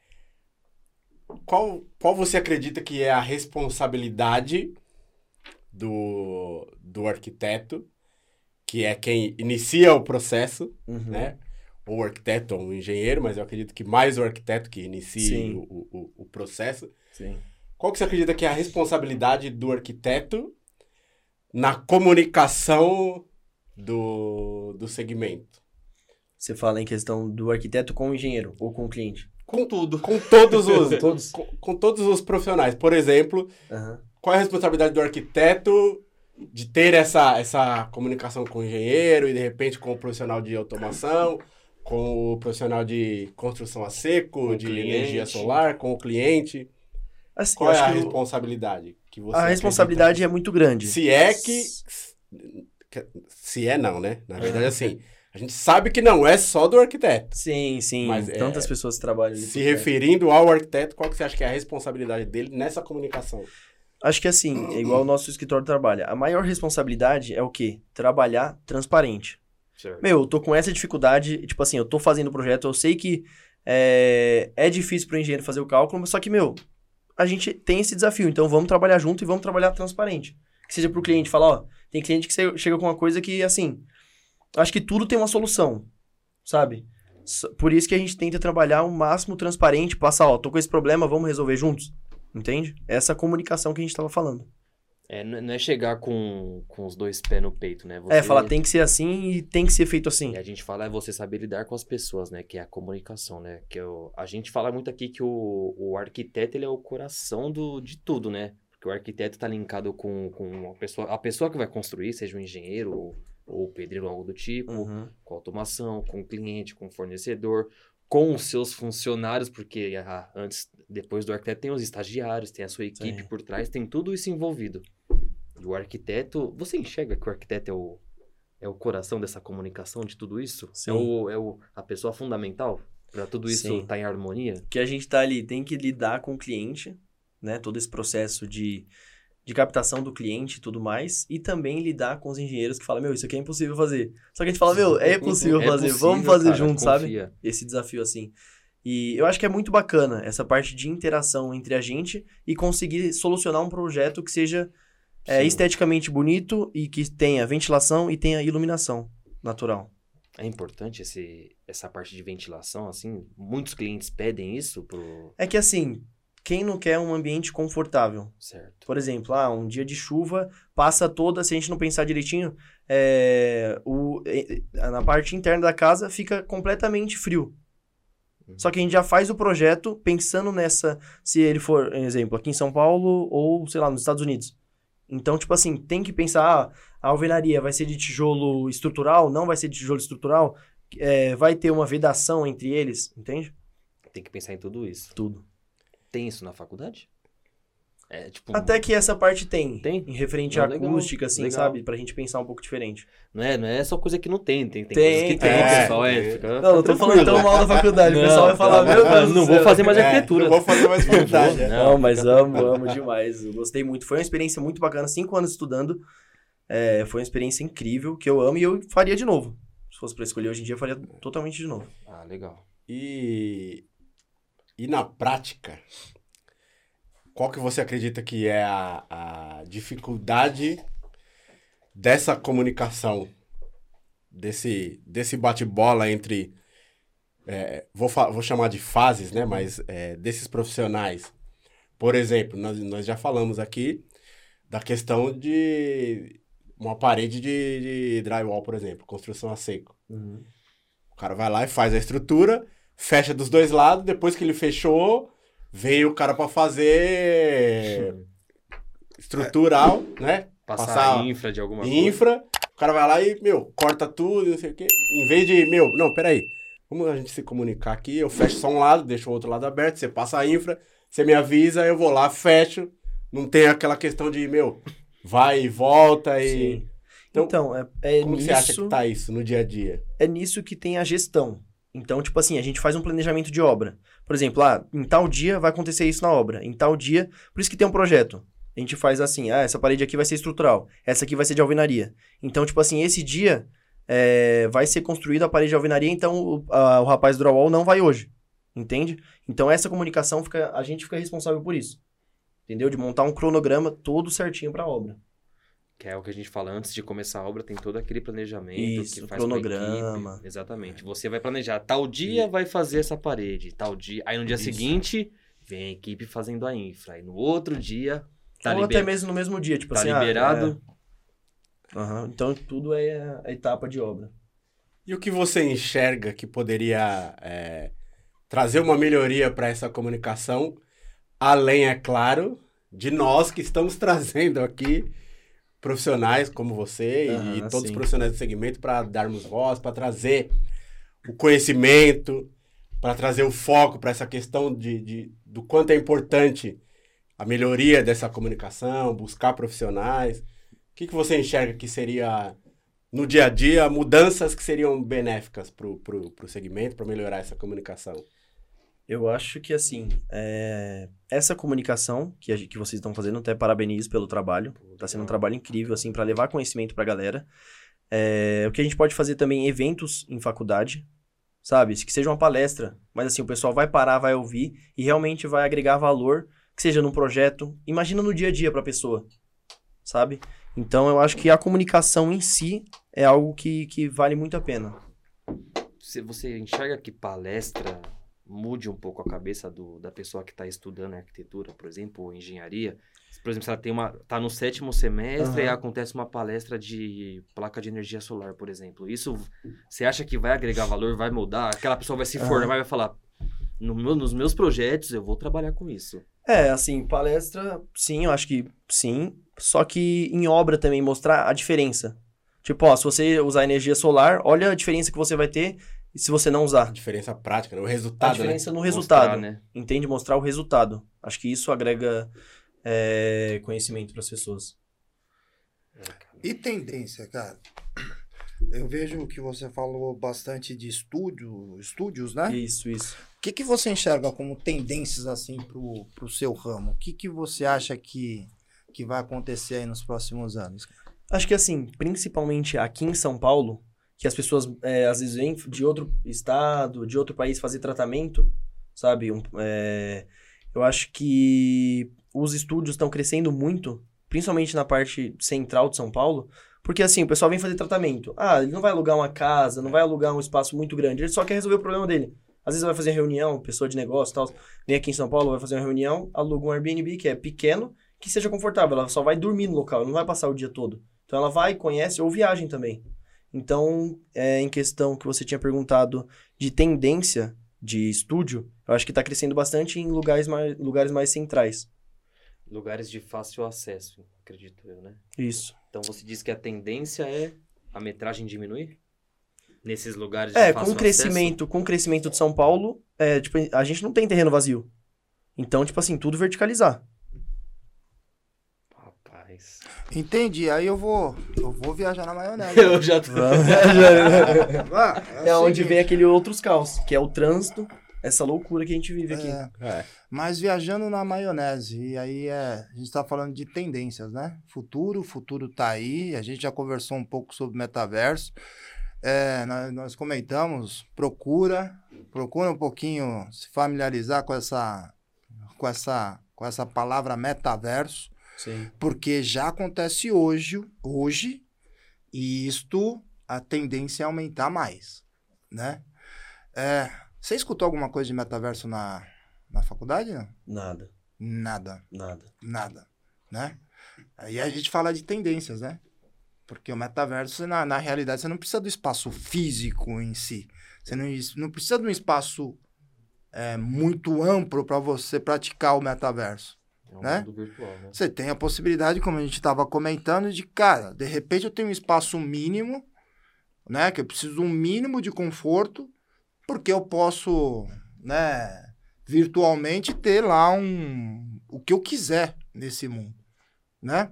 Qual, qual você acredita que é a responsabilidade do, do arquiteto, que é quem inicia o processo, Uhum. né? Ou o arquiteto ou o engenheiro, mas eu acredito que mais o arquiteto que inicia o, o- o processo. Sim. Qual que você acredita que é a responsabilidade do arquiteto na comunicação do, do segmento? Você fala em questão do arquiteto com o engenheiro ou com o cliente? Com tudo. Com todos os, Todos. com, com todos os profissionais. Por exemplo, Aham. qual é a responsabilidade do arquiteto de ter essa, essa comunicação com o engenheiro e de repente com o profissional de automação, com o profissional de construção a seco, Com de energia solar, com o cliente? Assim, Qual é a responsabilidade que você a responsabilidade é muito grande. acredita? Se é que... Se é não, né? Na verdade, assim, a gente sabe que não é só do arquiteto. Sim, sim. Mas, é, Tantas pessoas trabalham Se referindo ao arquiteto, qual que você acha que é a responsabilidade dele nessa comunicação? Acho que assim, é igual o nosso escritório trabalha. A maior responsabilidade é o quê? Trabalhar transparente. Certo. Meu, eu tô com essa dificuldade, tipo assim, eu tô fazendo o projeto, eu sei que é, é difícil pro engenheiro fazer o cálculo, só que, meu, a gente tem esse desafio, então vamos trabalhar junto e vamos trabalhar transparente. Que seja pro cliente falar, ó, tem cliente que chega com uma coisa que, assim, acho que tudo tem uma solução, sabe? Por isso que a gente tenta trabalhar o máximo transparente, passar, ó, tô com esse problema, vamos resolver juntos. Entende? Essa comunicação que a gente tava falando. É, não é chegar com, com os dois pés no peito, né? É, Você- falar tem que ser assim e tem que ser feito assim. E a gente fala é você saber lidar com as pessoas, né? Que é a comunicação, né? Que é o, a gente fala muito aqui que o, o arquiteto ele é o coração do, de tudo, né? Porque o arquiteto tá linkado com, com a, pessoa, a pessoa que vai construir, seja um engenheiro ou, ou pedreiro, algo do tipo, Uhum. com automação, com o cliente, com o fornecedor, com os seus funcionários, porque ah, antes, depois do arquiteto tem os estagiários, tem a sua equipe Sim. por trás, tem tudo isso envolvido. E o arquiteto, você enxerga que o arquiteto é o, é o coração dessa comunicação de tudo isso? Sim. É, o, é o, a pessoa fundamental para tudo isso estar em harmonia? que a gente tá ali, tem que lidar com o cliente, né? Todo esse processo de, de captação do cliente e tudo mais. E também lidar com os engenheiros que falam, meu, isso aqui é impossível fazer. Só que a gente fala, meu, é possível É fazer, possível, vamos fazer cara, junto, sabe? confia. Esse desafio assim. E eu acho que é muito bacana essa parte de interação entre a gente e conseguir solucionar um projeto que seja é, esteticamente bonito e que tenha ventilação e tenha iluminação natural. É importante esse, essa parte de ventilação, assim? Muitos clientes pedem isso pro... É que assim, quem não quer um ambiente confortável? Certo. Por exemplo, ah, um dia de chuva passa toda, se a gente não pensar direitinho, é, o, na parte interna da casa fica completamente frio. Uhum. Só que a gente já faz o projeto pensando nessa, se ele for, exemplo, aqui em São Paulo ou, sei lá, nos Estados Unidos. Então, tipo assim, tem que pensar, ah, a alvenaria vai ser de tijolo estrutural, não vai ser de tijolo estrutural, é, vai ter uma vedação entre eles, entende? Tem que pensar em tudo isso. Tudo. Tem isso na faculdade? É, tipo... Até que essa parte tem, Tem? em referente à acústica, assim, legal. sabe? Pra gente pensar um pouco diferente. Não é, não é só coisa que não tem, tem, tem, Tem, coisas que tem, tem. pessoal. É, É. fica, Não, não tô falando tão mal da faculdade. o pessoal vai falar, meu Deus não vou fazer mais É, arquitetura. não vou fazer mais faculdade. é. Não, mas amo, amo demais. Eu gostei muito. Foi uma experiência muito bacana. Cinco anos estudando. É, foi uma experiência incrível, que eu amo e eu faria de novo. Se fosse pra escolher hoje em dia, eu faria totalmente de novo. Ah, legal. E, e na prática, qual que você acredita que é a, a dificuldade dessa comunicação, desse, desse bate-bola entre, é, vou, vou chamar de fases, né, mas é, desses profissionais? Por exemplo, nós, nós já falamos aqui da questão de uma parede de, de drywall, por exemplo, construção a seco. O cara vai lá e faz a estrutura, fecha dos dois lados, depois que ele fechou, vem o cara pra fazer estrutural, né? Passar, Passar infra de alguma coisa. Infra, o cara vai lá e, meu, corta tudo, não sei o quê. Em vez de, meu, não, peraí, vamos a gente se comunicar aqui, eu fecho só um lado, deixo o outro lado aberto, você passa a infra, você me avisa, eu vou lá, fecho. Não tem aquela questão de, meu, vai e volta e. Sim. Então, Então, é, é Como nisso, você acha que tá isso no dia a dia? é nisso que tem a gestão. Então, tipo assim, a gente faz um planejamento de obra. Por exemplo, ah, em tal dia vai acontecer isso na obra. Em tal dia. Por isso que tem um projeto. A gente faz assim, ah, essa parede aqui vai ser estrutural. Essa aqui vai ser de alvenaria. Então, tipo assim, esse dia é, vai ser construída a parede de alvenaria, então o, a- o rapaz do drywall não vai hoje. Entende? Então, essa comunicação, fica, a gente fica responsável por isso. Entendeu? De montar um cronograma todo certinho pra obra. Que é o que a gente fala antes de começar a obra, tem todo aquele planejamento Isso, que faz cronograma. equipe. Exatamente. Você vai planejar, tal dia vai fazer essa parede, tal dia. Aí no dia Isso. seguinte, vem a equipe fazendo a infra. Aí no outro dia, tá, Ou liber... até mesmo no mesmo dia, tipo tá assim. ah, liberado. é. Aham, Então, tudo é a etapa de obra. E o que você enxerga que poderia é, trazer uma melhoria para essa comunicação, além, é claro, de nós que estamos trazendo aqui profissionais como você e- Aham, e todos os sim. profissionais do segmento para darmos voz, para trazer o conhecimento, para trazer o foco para essa questão de, de- do quanto é importante a melhoria dessa comunicação, buscar profissionais. O que, que você enxerga que seria no dia a dia, mudanças que seriam benéficas pro, pro, pro segmento, para melhorar essa comunicação. Eu acho que, assim, é, essa comunicação que, a que vocês estão fazendo, até parabenizo pelo trabalho. Tá sendo um trabalho incrível, assim, para levar conhecimento pra galera. É, o que a gente pode fazer também, eventos em faculdade, sabe? Que seja uma palestra, mas assim, o pessoal vai parar, vai ouvir e realmente vai agregar valor, que seja num projeto. Imagina no dia a dia pra pessoa, sabe? Então, eu acho que a comunicação em si é algo que, que vale muito a pena. Se você enxerga que palestra mude um pouco a cabeça do, da pessoa que está estudando arquitetura, por exemplo, ou engenharia. Por exemplo, se ela tem uma, tá no sétimo semestre e Aham. acontece uma palestra de placa de energia solar, por exemplo. Isso, você acha que vai agregar valor, vai mudar? Aquela pessoa vai se Aham. formar e vai falar, no meu- nos meus projetos eu vou trabalhar com isso. É, assim, palestra, sim, eu acho que sim. Só que em obra também mostrar a diferença. Tipo, ó, se você usar energia solar, olha a diferença que você vai ter se você não A usar. diferença prática, né? o A resultado, né? diferença no Mostrar, resultado. né? Entende? Mostrar o resultado. Acho que isso agrega é, conhecimento para as pessoas. E tendência, cara? Eu vejo que você falou bastante de estúdio, estúdios, né? Isso, isso. O que, que você enxerga como tendências assim pro, pro seu ramo? O que, que você acha que, que vai acontecer aí nos próximos anos? Acho que assim, principalmente aqui em São Paulo, que as pessoas é, às vezes vêm de outro estado, de outro país fazer tratamento, sabe? Um, é, eu acho que os estúdios estão crescendo muito, principalmente na parte central de São Paulo, porque assim, o pessoal vem fazer tratamento. Ah, ele não vai alugar uma casa, não vai alugar um espaço muito grande, ele só quer resolver o problema dele. Às vezes vai fazer reunião, pessoa de negócio e tal, vem aqui em São Paulo, vai fazer uma reunião, aluga um Airbnb que é pequeno, que seja confortável, ela só vai dormir no local, não vai passar o dia todo. Então ela vai, conhece ou viagem também. Então, é, em questão que você tinha perguntado de tendência de estúdio, eu acho que está crescendo bastante em lugares mais, lugares mais centrais. Lugares de fácil acesso, acredito eu, né? Isso. Então você diz que a tendência é a metragem diminuir? Nesses lugares de É, fácil com o crescimento, com o crescimento de São Paulo, é, tipo, a gente não tem terreno vazio. Então, tipo assim, tudo verticalizar. Entendi. Aí eu vou, eu vou viajar na maionese. Eu já tô... Ah, é o onde seguinte, vem aquele outros caos, que é o trânsito, essa loucura que a gente vive aqui. é, É. Mas viajando na maionese, e aí é, a gente tá falando de tendências, né? Futuro, o futuro tá aí, a gente já conversou um pouco sobre metaverso. É, nós, nós comentamos, procura, procura um pouquinho se familiarizar com essa, com essa, com essa palavra metaverso, Sim. porque já acontece hoje, hoje, e isto a tendência é aumentar mais, né? É, você escutou alguma coisa de metaverso na, na faculdade, não? Nada, Nada, nada. nada, né? Aí a gente fala de tendências, né? Porque o metaverso, na, na realidade, você não precisa do espaço físico em si. Você não, não precisa de um espaço é, muito amplo para você praticar o metaverso. É né? virtual, né? Você tem a possibilidade, como a gente estava comentando, de, cara, de repente eu tenho um espaço mínimo, né? Que eu preciso de um mínimo de conforto, porque eu posso, né, virtualmente ter lá um o que eu quiser nesse mundo, né?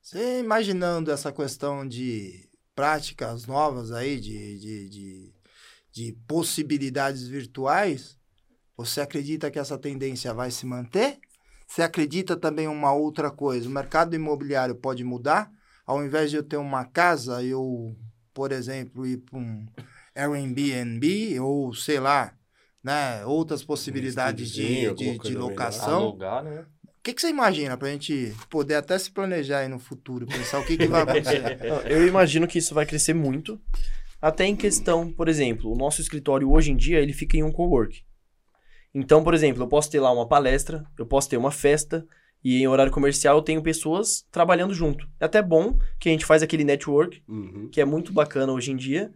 Você imaginando essa questão de práticas novas aí, de, de, de, de possibilidades virtuais, você acredita que essa tendência vai se manter? Você acredita também uma outra coisa? O mercado imobiliário pode mudar? Ao invés de eu ter uma casa, eu, por exemplo, ir para um Airbnb ou, sei lá, né, outras possibilidades de, de, de locação. Alugar, né? O que, que você imagina pra gente poder até se planejar aí no futuro, pensar o que, que vai acontecer? Eu imagino que isso vai crescer muito. Até em questão, por exemplo, o nosso escritório hoje em dia, ele fica em um cowork. Então, por exemplo, eu posso ter lá uma palestra, eu posso ter uma festa, e em horário comercial eu tenho pessoas trabalhando junto. É até bom que a gente faz aquele network, Uhum. que é muito bacana hoje em dia,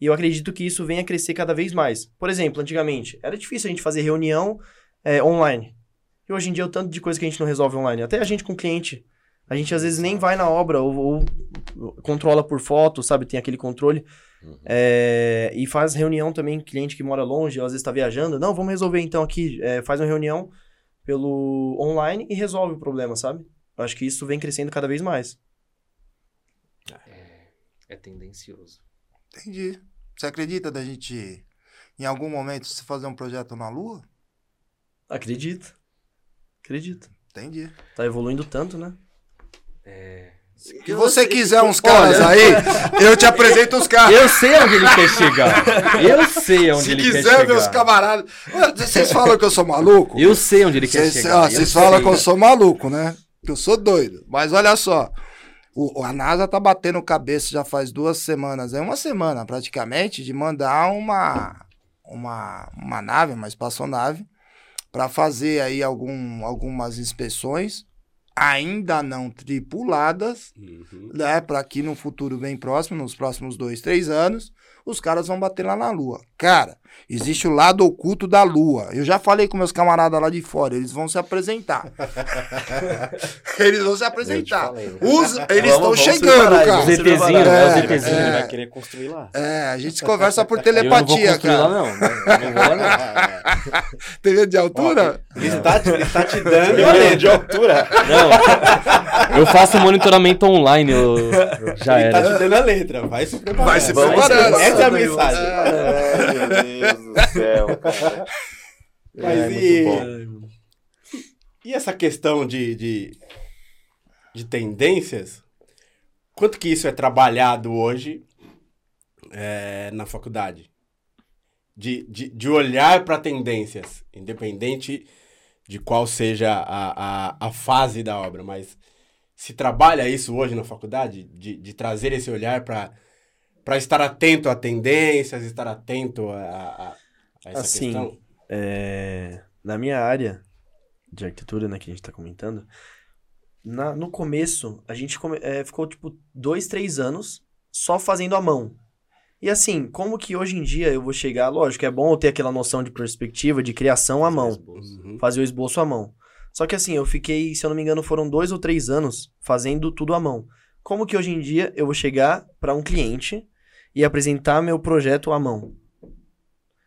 e eu acredito que isso venha a crescer cada vez mais. Por exemplo, antigamente, era difícil a gente fazer reunião é, online. E hoje em dia, o tanto de coisa que a gente não resolve online. Até a gente com cliente. A gente às vezes nem vai na obra ou, ou controla por foto, sabe? Tem aquele controle. Uhum. É, e faz reunião também, cliente que mora longe, às vezes está viajando. Não, vamos resolver então aqui. é, faz uma reunião pelo online e resolve o problema, sabe? Eu acho que isso vem crescendo cada vez mais. É tendencioso. Entendi. Você acredita da gente, em algum momento, se fazer um projeto na Lua? Acredito. Acredito. Entendi. Tá evoluindo tanto, né? Se você quiser uns caras aí, eu te apresento os caras. Eu sei onde ele quer chegar. Eu sei onde Se ele quer quiser chegar. meus camaradas. Vocês falam que eu sou maluco? Eu sei onde ele quer chegar. ó, eu vocês sei. falam que eu sou maluco, né? Que eu sou doido. Mas olha só. o- a NASA tá batendo cabeça já faz duas semanas, é uma semana praticamente, de mandar uma, uma, uma nave, uma espaçonave, para fazer aí algum, algumas inspeções, ainda não tripuladas, Uhum. né? Para que no futuro bem próximo, nos próximos dois, três anos, os caras vão bater lá na Lua. Cara, existe o lado oculto da Lua. Eu já falei com meus camaradas lá de fora, eles vão se apresentar. eles vão se apresentar. falei, né? Os- eles estão chegando, cara. ETzinhos, preparar. né? Os É, é. Ele vai querer construir lá. É, a gente se conversa por Eu não vou telepatia, construir lá, cara. não. Não vou lá, não. TV de altura? Ele está te, ele está te dando Ele de altura. Não. Eu faço monitoramento online, eu... já Ele tá era. te dando a letra. Vai se preparar. Vai se preparando. Essa é a mensagem. Ai, meu Deus do céu, cara. Mas É, e, muito bom. e essa questão de, de, de tendências? Quanto que isso é trabalhado hoje é, na faculdade? De, de, de olhar para tendências, independente de qual seja a, a, a fase da obra, mas se trabalha isso hoje na faculdade? De, de trazer esse olhar para para estar atento a tendências, estar atento a, a, a essa Assim, questão? É, na minha área de arquitetura, né, que a gente tá comentando, na- no começo, a gente come- é, ficou, tipo, dois, três anos só fazendo à mão. E assim, como que hoje em dia eu vou chegar? Lógico, é bom eu ter aquela noção de perspectiva, de criação à mão, Uhum. fazer o esboço à mão. Só que assim, eu fiquei, se eu não me engano, foram dois ou três anos fazendo tudo à mão. Como que hoje em dia eu vou chegar para um cliente e apresentar meu projeto à mão?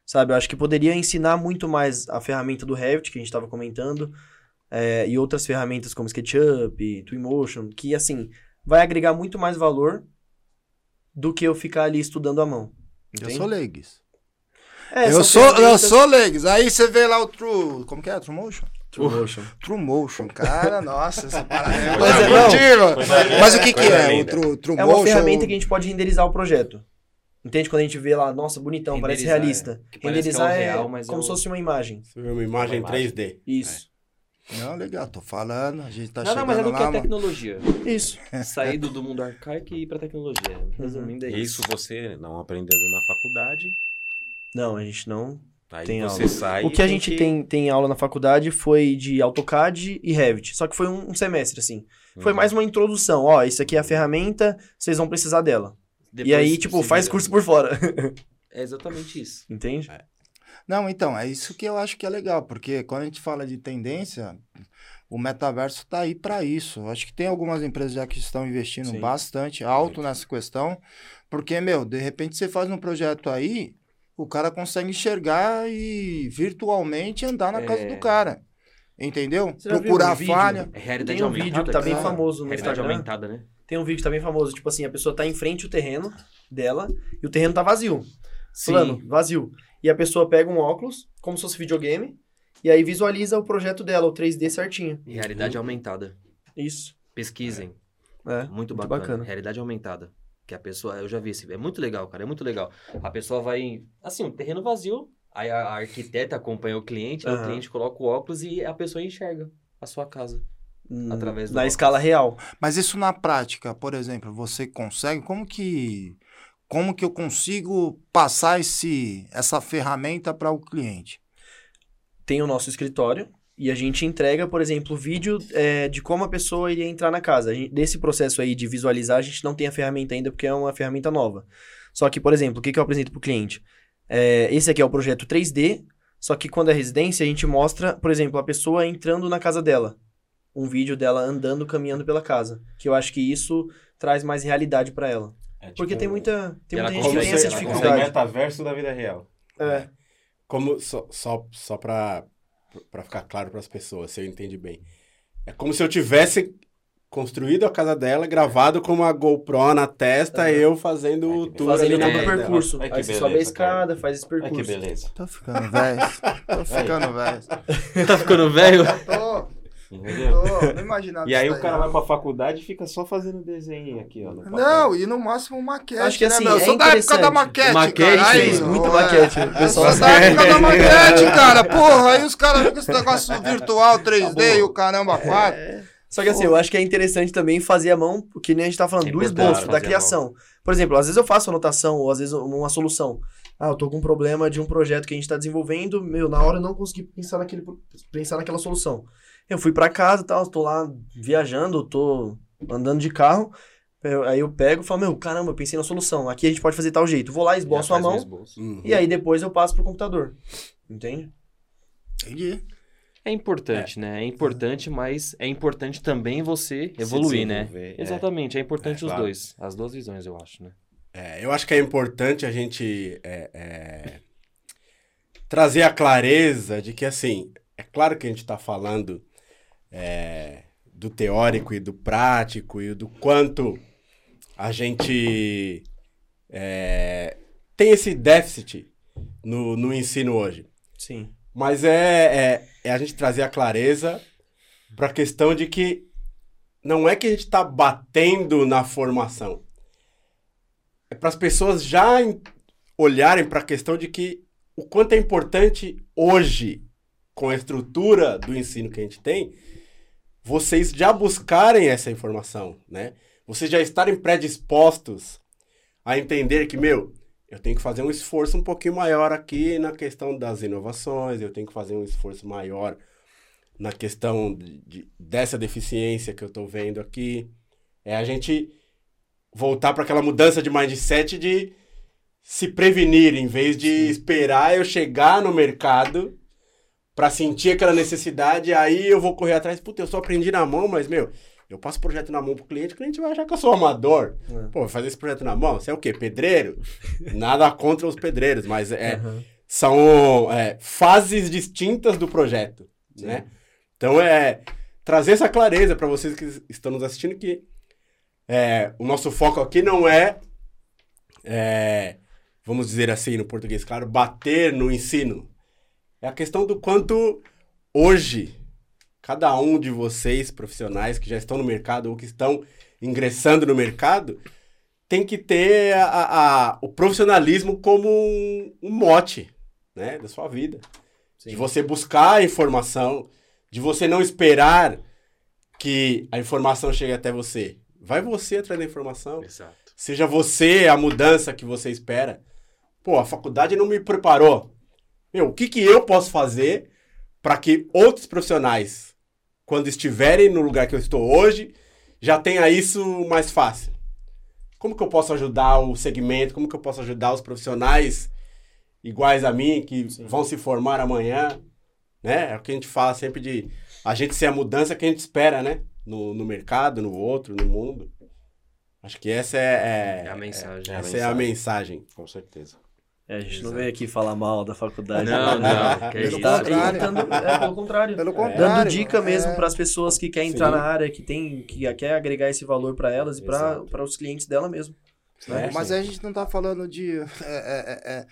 Sabe, eu acho que poderia ensinar muito mais a ferramenta do Revit, que a gente estava comentando, é, e outras ferramentas como SketchUp, Twinmotion, que, assim, vai agregar muito mais valor do que eu ficar ali estudando à mão. Eu entende? sou leigues. É, eu sou, eu ferramentas- sou leigues. Aí você vê lá o True. Como que é? True Motion? Twinmotion. True Motion, cara, nossa, essa parada é Mas é, não. Coisa linda, Mas o que que é? O. True, True É uma Motion? ferramenta que a gente pode renderizar o projeto. Entende? Quando a gente vê lá, nossa, bonitão, parece Renderizar, realista. é. Que parece que renderizar é o é, real, mas é como se fosse uma imagem. Uma imagem Uma imagem. 3D. Isso. Não, legal, tô falando, a gente tá Não, não, chegando mas é do que lá, é tecnologia. Isso. Sair do, do mundo arcaico e ir pra tecnologia. Resumindo, é isso. Isso você não aprendendo na faculdade. Não, a gente não. Aí Tem você aula. sai. o que a gente tem, tem aula na faculdade foi de AutoCAD e Revit. Só que foi um, um semestre, assim. Foi Uhum. mais uma introdução. Ó, isso aqui é a ferramenta, vocês vão precisar dela. E Depois aí, tipo, faz vira. curso por fora. É exatamente isso. Entende? Não, então, é isso que eu acho que é legal, porque quando a gente fala de tendência, o metaverso tá aí para isso. Eu acho que tem algumas empresas já que estão investindo Sim. bastante alto nessa questão, porque, meu, de repente você faz um projeto aí, o cara consegue enxergar e virtualmente andar na casa É. do cara. Entendeu? Procurar um falha. É realidade Tem um aumentada. vídeo que tá bem cara. famoso no Realidade Instagram. aumentada, né? Tem um vídeo que tá bem famoso, tipo assim, a pessoa tá em frente ao terreno dela e o terreno tá vazio. Plano, vazio. E a pessoa pega um óculos, como se fosse videogame, e aí visualiza o projeto dela, o 3D certinho. Realidade aumentada. Isso. Pesquisem. É. Muito, Muito bacana. bacana. Realidade aumentada. Que a pessoa, eu já vi esse, é muito legal, cara, é muito legal. A pessoa vai, assim, um terreno vazio, aí a, a arquiteta acompanha o cliente, aí o cliente coloca o óculos e a pessoa enxerga a sua casa. Hum, Através do Na óculos. escala real. Mas isso na prática, por exemplo, você consegue? Como que como que eu consigo passar esse essa ferramenta para o cliente? Tem o nosso escritório e a gente entrega, por exemplo, vídeo é, de como a pessoa iria entrar na casa. A gente- desse processo aí de visualizar, a gente não tem a ferramenta ainda porque é uma ferramenta nova. Só que, por exemplo, o que, que eu apresento para o cliente? É, esse aqui é o projeto 3D, só que quando é residência, a gente mostra, por exemplo, a pessoa entrando na casa dela. Um vídeo dela andando, caminhando pela casa. Que eu acho que isso traz mais realidade para ela. É Porque tipo tem um- muita, tem E muita gente que tem essa dificuldade. metaverso da vida real. É. Como, só, só, só pra, pra ficar claro pras pessoas, se eu entendi bem. É como se eu tivesse construído a casa dela, gravado com uma GoPro na testa, eu fazendo Ai, o tour Fazendo todo o dela. percurso. Ai, que Aí você sobe a escada, faz esse Olha percurso. que beleza. Tô ficando velho. Tô ficando velho. tá ficando velho? Tô, Entendeu? tô, não imaginava E aí o cara não. vai pra faculdade e fica só fazendo desenho aqui, ó. Não, e no máximo maquete, Acho que né, assim, meu? Eu é sou da época da maquete, Maquete, cara. Aí, muita ó, maquete. É, sou da época da maquete, cara. Porra, aí os caras ficam com esse negócio virtual 3D e o caramba 4. Só que assim, eu acho que é interessante também fazer a mão, que nem a gente tá falando, É do esboço, da criação. Por exemplo, às vezes eu faço anotação, ou às vezes uma solução. Ah, eu tô com um problema de um projeto que a gente tá desenvolvendo, meu, na hora eu não consegui pensar, naquele, pensar naquela solução. Eu fui pra casa e tal, tô lá viajando, tô andando de carro, eu- aí eu pego e falo, meu, caramba, eu pensei na solução, aqui a gente pode fazer tal jeito. Vou lá, esboço a um mão, esboço. Uhum. e aí depois eu passo pro computador. Entende? Entendi. É importante, né? É importante, mas é importante também você evoluir, né? é. Exatamente, é importante É, os claro. dois. As duas visões, eu acho, né? É, eu acho que é importante a gente é, é, trazer a clareza de que, assim, é claro que a gente está falando é, do teórico e do prático e do quanto a gente é, tem esse déficit no, no ensino hoje. Sim. Mas é, é, é a gente trazer a clareza para a questão de que não é que a gente está batendo na formação. É para as pessoas já em- olharem para a questão de que o quanto é importante hoje, com a estrutura do ensino que a gente tem, vocês já buscarem essa informação, né? Vocês já estarem predispostos a entender que, meu, eu tenho que fazer um esforço um pouquinho maior aqui na questão das inovações, eu tenho que fazer um esforço maior na questão de, de- dessa deficiência que eu estou vendo aqui. É a gente voltar para aquela mudança de mindset de se prevenir, em vez de esperar eu chegar no mercado para sentir aquela necessidade, aí eu vou correr atrás. Puta, eu só aprendi na mão, mas, meu, eu passo o projeto na mão pro cliente, o cliente vai achar que eu sou amador. É. Pô, fazer esse projeto na mão? Você é o quê? Pedreiro? Nada contra os pedreiros, mas é, Aham. são é, fases distintas do projeto, né? Então é trazer essa clareza para vocês que estão nos assistindo que é, o nosso foco aqui não é, é, vamos dizer assim no português claro, bater no ensino. É a questão do quanto hoje cada um de vocês profissionais que já estão no mercado ou que estão ingressando no mercado tem que ter a- a- o profissionalismo como um, um mote né, da sua vida. De você buscar a informação, de você não esperar que a informação chegue até você. Vai você atrás da informação. Exato. Seja você a mudança que você espera. Pô, a faculdade não me preparou. Meu, o que, que eu posso fazer para que outros profissionais, quando estiverem no lugar que eu estou hoje, já tenha isso mais fácil? como que eu posso ajudar o segmento, como que eu posso ajudar os profissionais iguais a mim, que Sim. vão se formar amanhã, né? É o que a gente fala sempre de a gente ser a mudança que a gente espera, né? No, no mercado, no outro, no mundo. Acho que essa é, É a mensagem. essa é a mensagem. Com certeza. É, a gente não veio aqui falar mal da faculdade. Não, não, que A gente Pelo tá contrário. tentando- é, pelo contrário. Pelo Dando contrário. dica mesmo é. para as pessoas que querem entrar Sim. na área, que tem, que quer agregar esse valor para elas e Exato. para os clientes dela mesmo. É, Mas a gente não tá falando de. é, é, é,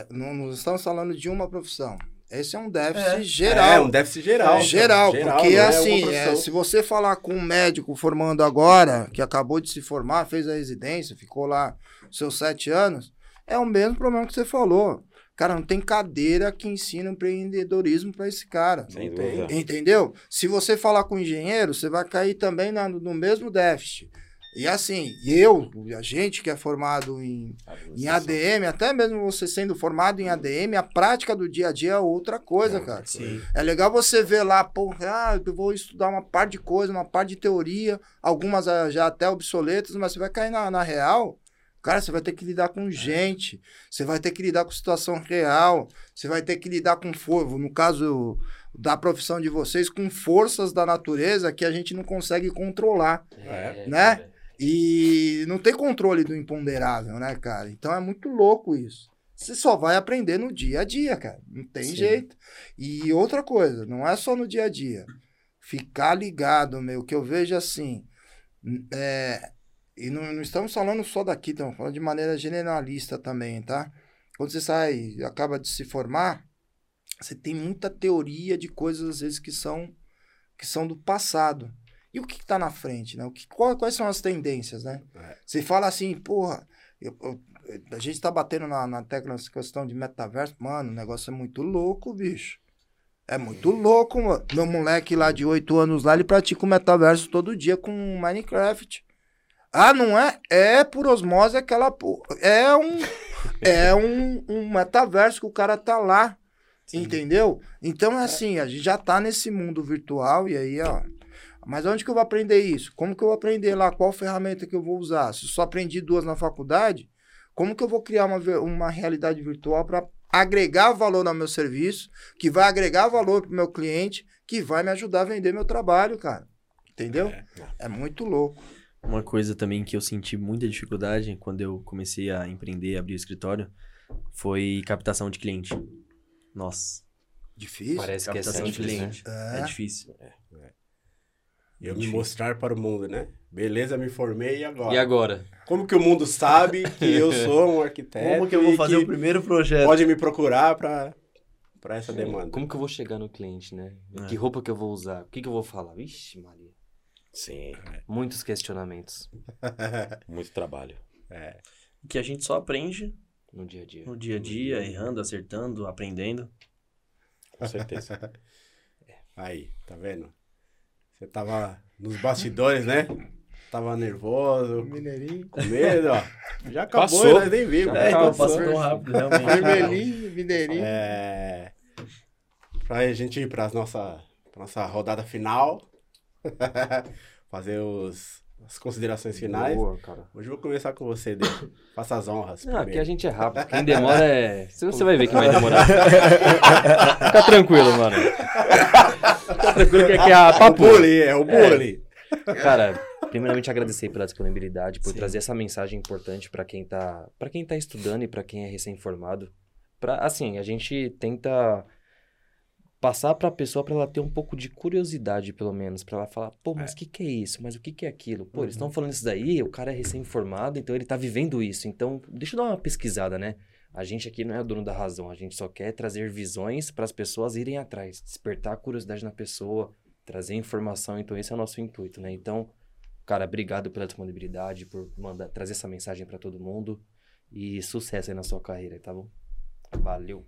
é, não, não estamos falando de uma profissão. Esse é um déficit É. geral. É, um déficit geral. Geral, porque não é uma assim, é, se você falar com um médico formando agora, que acabou de se formar, fez a residência, ficou lá seus sete anos, é o mesmo problema que você falou. Cara, não tem cadeira que ensina empreendedorismo para esse cara. Dúvida. Entendeu? Se você falar com engenheiro, você vai cair também na- no mesmo déficit. E assim, eu, a gente que é formado em, em ADM, até mesmo você sendo formado em ADM, a prática do dia a dia é outra coisa, cara. Sim. É legal você ver lá, pô, ah, eu vou estudar uma parte de coisa, uma parte de teoria, algumas ah, já até obsoletas, mas você vai cair na, na real. Cara, você vai ter que lidar com gente, você vai ter que lidar com situação real, você vai ter que lidar com fogo, no caso da profissão de vocês, com forças da natureza que a gente não consegue controlar. É, Né? E não tem controle do imponderável, né, cara? Então é muito louco isso. Você só vai aprender no dia a dia, cara. Não tem Sim. jeito. E outra coisa, não é só no dia a dia. Ficar ligado, meu, que eu vejo assim. é, e não, não estamos falando só daqui, estamos falando de maneira generalista também, tá? Quando você sai, acaba de se formar, você tem muita teoria de coisas, às vezes, que são, que são do passado. E o que está na frente, né? O que, qual- quais são as tendências, né? É. Você fala assim, porra, eu- eu- a gente tá batendo na, na tecla nessa questão de metaverso. Mano, o negócio é muito louco, bicho. É muito louco, mano. Meu moleque lá de 8 anos lá, ele pratica o metaverso todo dia com Minecraft. Ah, não é? É por osmose aquela porra. É um. É um, um metaverso que o cara tá lá. Entendeu? Então é assim, a gente já tá nesse mundo virtual e aí, ó. Mas onde que eu vou aprender isso? Como que eu vou aprender lá? Qual ferramenta que eu vou usar? Se eu só aprendi duas na faculdade, como que eu vou criar uma, uma realidade virtual para agregar valor ao meu serviço, que vai agregar valor pro meu cliente, que vai me ajudar a vender meu trabalho, cara? Entendeu? É, muito louco. Uma coisa também que eu senti muita dificuldade quando eu comecei a empreender, abrir o escritório, foi captação de cliente. Nossa, Difícil. Parece que é captação de simples, né? cliente. É, É. difícil. E eu me Difícil. mostrar para o mundo, né? Beleza, me formei e agora? E agora? Como que o mundo sabe que eu sou um arquiteto? Como que eu vou fazer o primeiro projeto? Pode me procurar para para essa demanda. Como que eu vou chegar no cliente, né? É. Que roupa que eu vou usar? O que, que eu vou falar? Vixe, Maria. Sim, Muitos questionamentos muito trabalho. Que a gente só aprende no dia a dia. no dia a dia, errando, acertando, aprendendo. Com certeza. Aí, tá vendo? Você tava nos bastidores, né? Tava nervoso, Mineirinho. com medo, ó. Já acabou Passou. e nós nem vimos. É, então Passou. passou tão rápido, realmente. Vermelhinho, mineirinho. É... Pra gente ir pra nossa, pra nossa rodada final. Fazer os, as considerações finais. Boa. Hoje eu vou começar com você, Dê. Faça as honras. Não, aqui a gente é rápido. Quem demora é. Você vai ver quem vai demorar. Fica tranquilo, mano. Fica tranquilo que aqui é a É o papo. bullying, é o bullying. Cara, primeiramente agradecer pela disponibilidade, por Sim. trazer essa mensagem importante pra quem tá, para quem tá estudando e pra quem é recém-formado. Para assim, a gente tenta passar pra pessoa pra ela ter um pouco de curiosidade, pelo menos, pra ela falar, pô, mas o que que é isso? Mas o que que é aquilo? Pô, eles estão falando isso daí, o cara é recém-formado, então ele tá vivendo isso. Então, deixa eu dar uma pesquisada, né? A gente aqui não é o dono da razão, a gente só quer trazer visões para as pessoas irem atrás, despertar a curiosidade na pessoa, trazer informação, então esse é o nosso intuito, né? Então, cara, obrigado pela disponibilidade, por mandar, trazer essa mensagem para todo mundo e sucesso aí na sua carreira, tá bom? Valeu.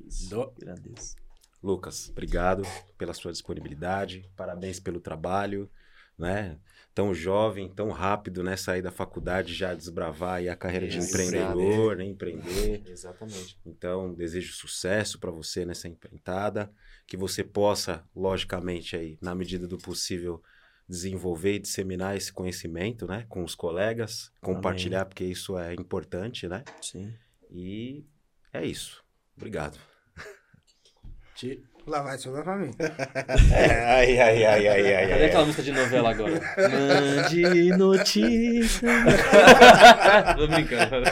Isso, Do- agradeço. Lucas, obrigado pela sua disponibilidade, parabéns pelo trabalho, né? Tão jovem, tão rápido, né? Sair da faculdade já desbravar aí a carreira de empreendedor, né? Empreender. Exatamente. Então, desejo sucesso para você nessa empreitada, que você possa, logicamente, aí, na medida do possível, desenvolver e disseminar esse conhecimento, né? Com os colegas, compartilhar, porque isso é importante, né? Sim. E é isso. Obrigado. Ti- Lá vai sobrar pra mim. ai, ai, ai, ai, ai, Cadê aquela música de novela agora? Mande notícia. Tô brincando.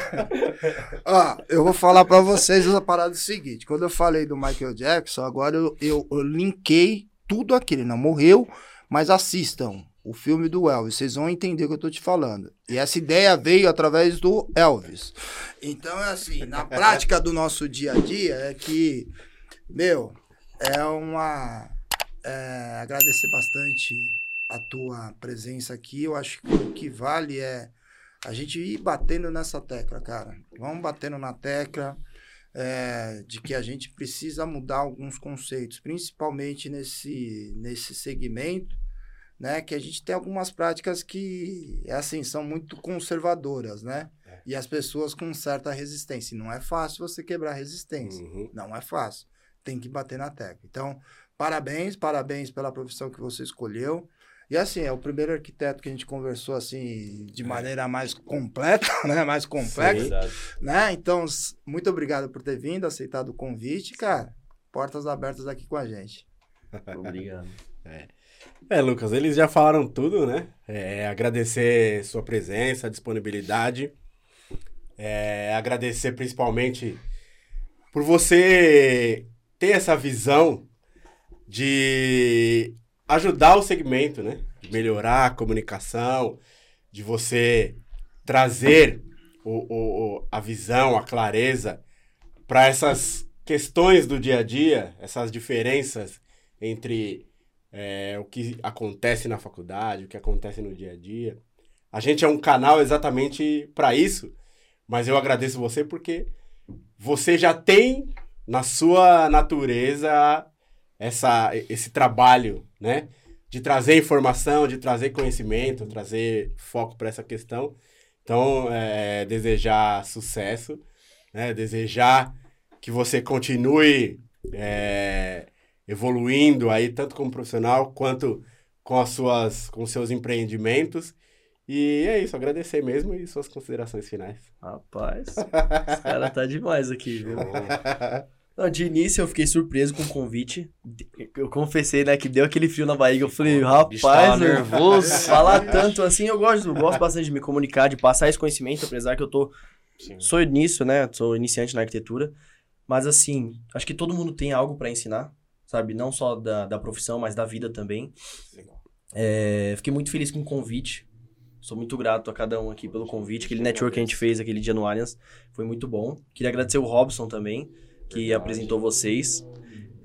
Ó, eu vou falar pra vocês a parada seguinte. Quando eu falei do Michael Jackson, agora eu, eu, eu linkei tudo aquilo. Ele não morreu, mas assistam o filme do Elvis. Vocês vão entender o que eu tô te falando. E essa ideia veio através do Elvis. Então, é assim, na prática do nosso dia a dia, é que, meu, é uma. é, agradecer bastante a tua presença aqui. Eu acho que o que vale é a gente ir batendo nessa tecla, cara. Vamos batendo na tecla é, de que a gente precisa mudar alguns conceitos, principalmente nesse, nesse segmento, né? Que a gente tem algumas práticas que, assim, são muito conservadoras, né? E as pessoas com certa resistência. E não é fácil você quebrar resistência. Uhum. Não é fácil. Tem que bater na tecla. Então, parabéns, parabéns pela profissão que você escolheu. E assim, é o primeiro arquiteto que a gente conversou assim de maneira mais completa, né? Mais complexa, né? Então, muito obrigado por ter vindo, aceitado o convite, cara. Portas abertas aqui com a gente. Obrigado. É, Lucas, eles já falaram tudo, né? É, agradecer sua presença, disponibilidade. É, agradecer principalmente por você ter essa visão de ajudar o segmento, né? De melhorar a comunicação, de você trazer o, o- a visão, a clareza para essas questões do dia a dia, essas diferenças entre é, o que acontece na faculdade, o que acontece no dia a dia. A gente é um canal exatamente para isso, mas eu agradeço você porque você já tem na sua natureza essa, esse trabalho, né? De trazer informação, de trazer conhecimento, trazer foco para essa questão. Então, é, desejar sucesso, né? Desejar que você continue é, evoluindo aí, tanto como profissional, quanto com as suas, com os seus empreendimentos. E é isso, agradecer mesmo e suas considerações finais. Rapaz, esse cara tá demais aqui, viu? Não, de início eu fiquei surpreso com o convite. Eu confessei, né, que deu aquele frio na barriga. Eu falei, rapaz, nervoso. falar tanto assim, eu gosto, eu gosto bastante de me comunicar, de passar esse conhecimento, apesar que eu tô. Sou nisso, né? Sou iniciante na arquitetura. Mas assim, acho que todo mundo tem algo pra ensinar, sabe? Não só da, da profissão, mas da vida também. É, fiquei muito feliz com o convite. Sou muito grato a cada um aqui pelo convite. Aquele network que a gente fez aquele dia no Allianz foi muito bom. Queria agradecer o Robson também, que apresentou vocês.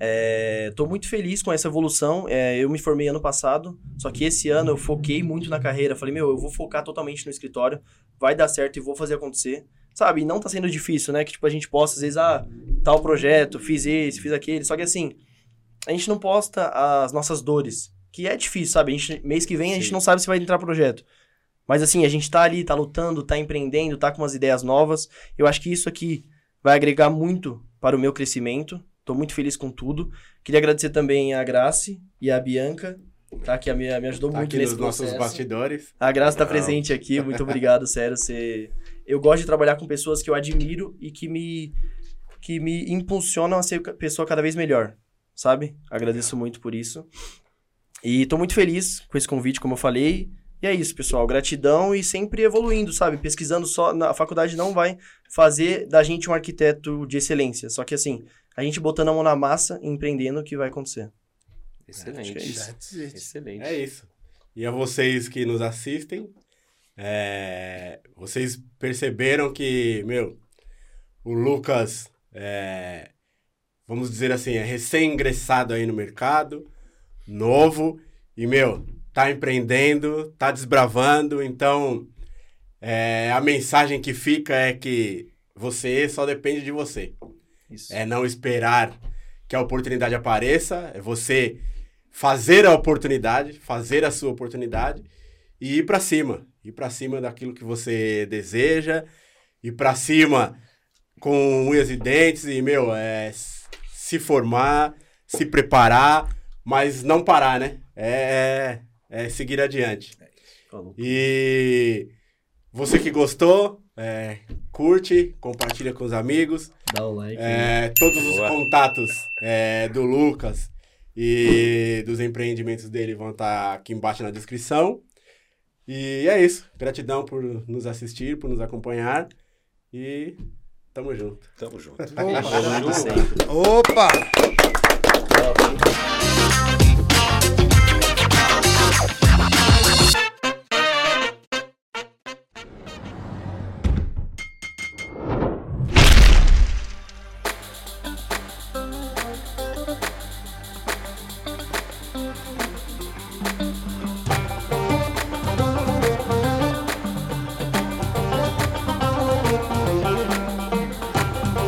É, tô muito feliz com essa evolução. É, eu me formei ano passado, só que esse ano eu foquei muito na carreira. Falei, meu, eu vou focar totalmente no escritório, vai dar certo e vou fazer acontecer. Sabe, e não tá sendo difícil, né? Que tipo, a gente posta, às vezes, ah, tal projeto, fiz esse, fiz aquele. Só que assim, a gente não posta as nossas dores. Que é difícil, sabe? Gente, mês que vem a gente Sim. não sabe se vai entrar projeto. Mas assim, a gente tá ali, tá lutando, tá empreendendo, tá com umas ideias novas. Eu acho que isso aqui vai agregar muito para o meu crescimento. Tô muito feliz com tudo. Queria agradecer também a Grace e a Bianca, tá? Que me, me ajudou Tá muito aqui nesse nos nossos processo. bastidores. A Graça tá Legal. presente aqui, muito obrigado, sério. Você... Eu gosto de trabalhar com pessoas que eu admiro e que me, que me impulsionam a ser pessoa cada vez melhor, sabe? Agradeço muito por isso. E tô muito feliz com esse convite, como eu falei. E é isso, pessoal. Gratidão e sempre evoluindo, sabe? Pesquisando só. Na a faculdade não vai fazer da gente um arquiteto de excelência. Só que assim, a gente botando a mão na massa e empreendendo, que vai acontecer. Excelente. É isso. Excelente. É isso. E a vocês que nos assistem, é, vocês perceberam que, meu, o Lucas, é, vamos dizer assim, é recém-ingressado aí no mercado, novo, e, meu, tá empreendendo, tá desbravando, então é, a mensagem que fica é que você só depende de você. Isso. É não esperar que a oportunidade apareça, é você fazer a oportunidade, fazer a sua oportunidade e ir pra cima, ir pra cima daquilo que você deseja, ir pra cima com unhas e dentes e meu, é se formar, se preparar, mas não parar, né? É é seguir adiante. Falou. E você que gostou, é, curte, compartilha com os amigos. Dá o like. É, todos os Boa. contatos é, do Lucas e dos empreendimentos dele vão estar aqui embaixo na descrição. E é isso. Gratidão por nos assistir, por nos acompanhar. E tamo junto. Tamo junto. Opa! Sempre. Opa!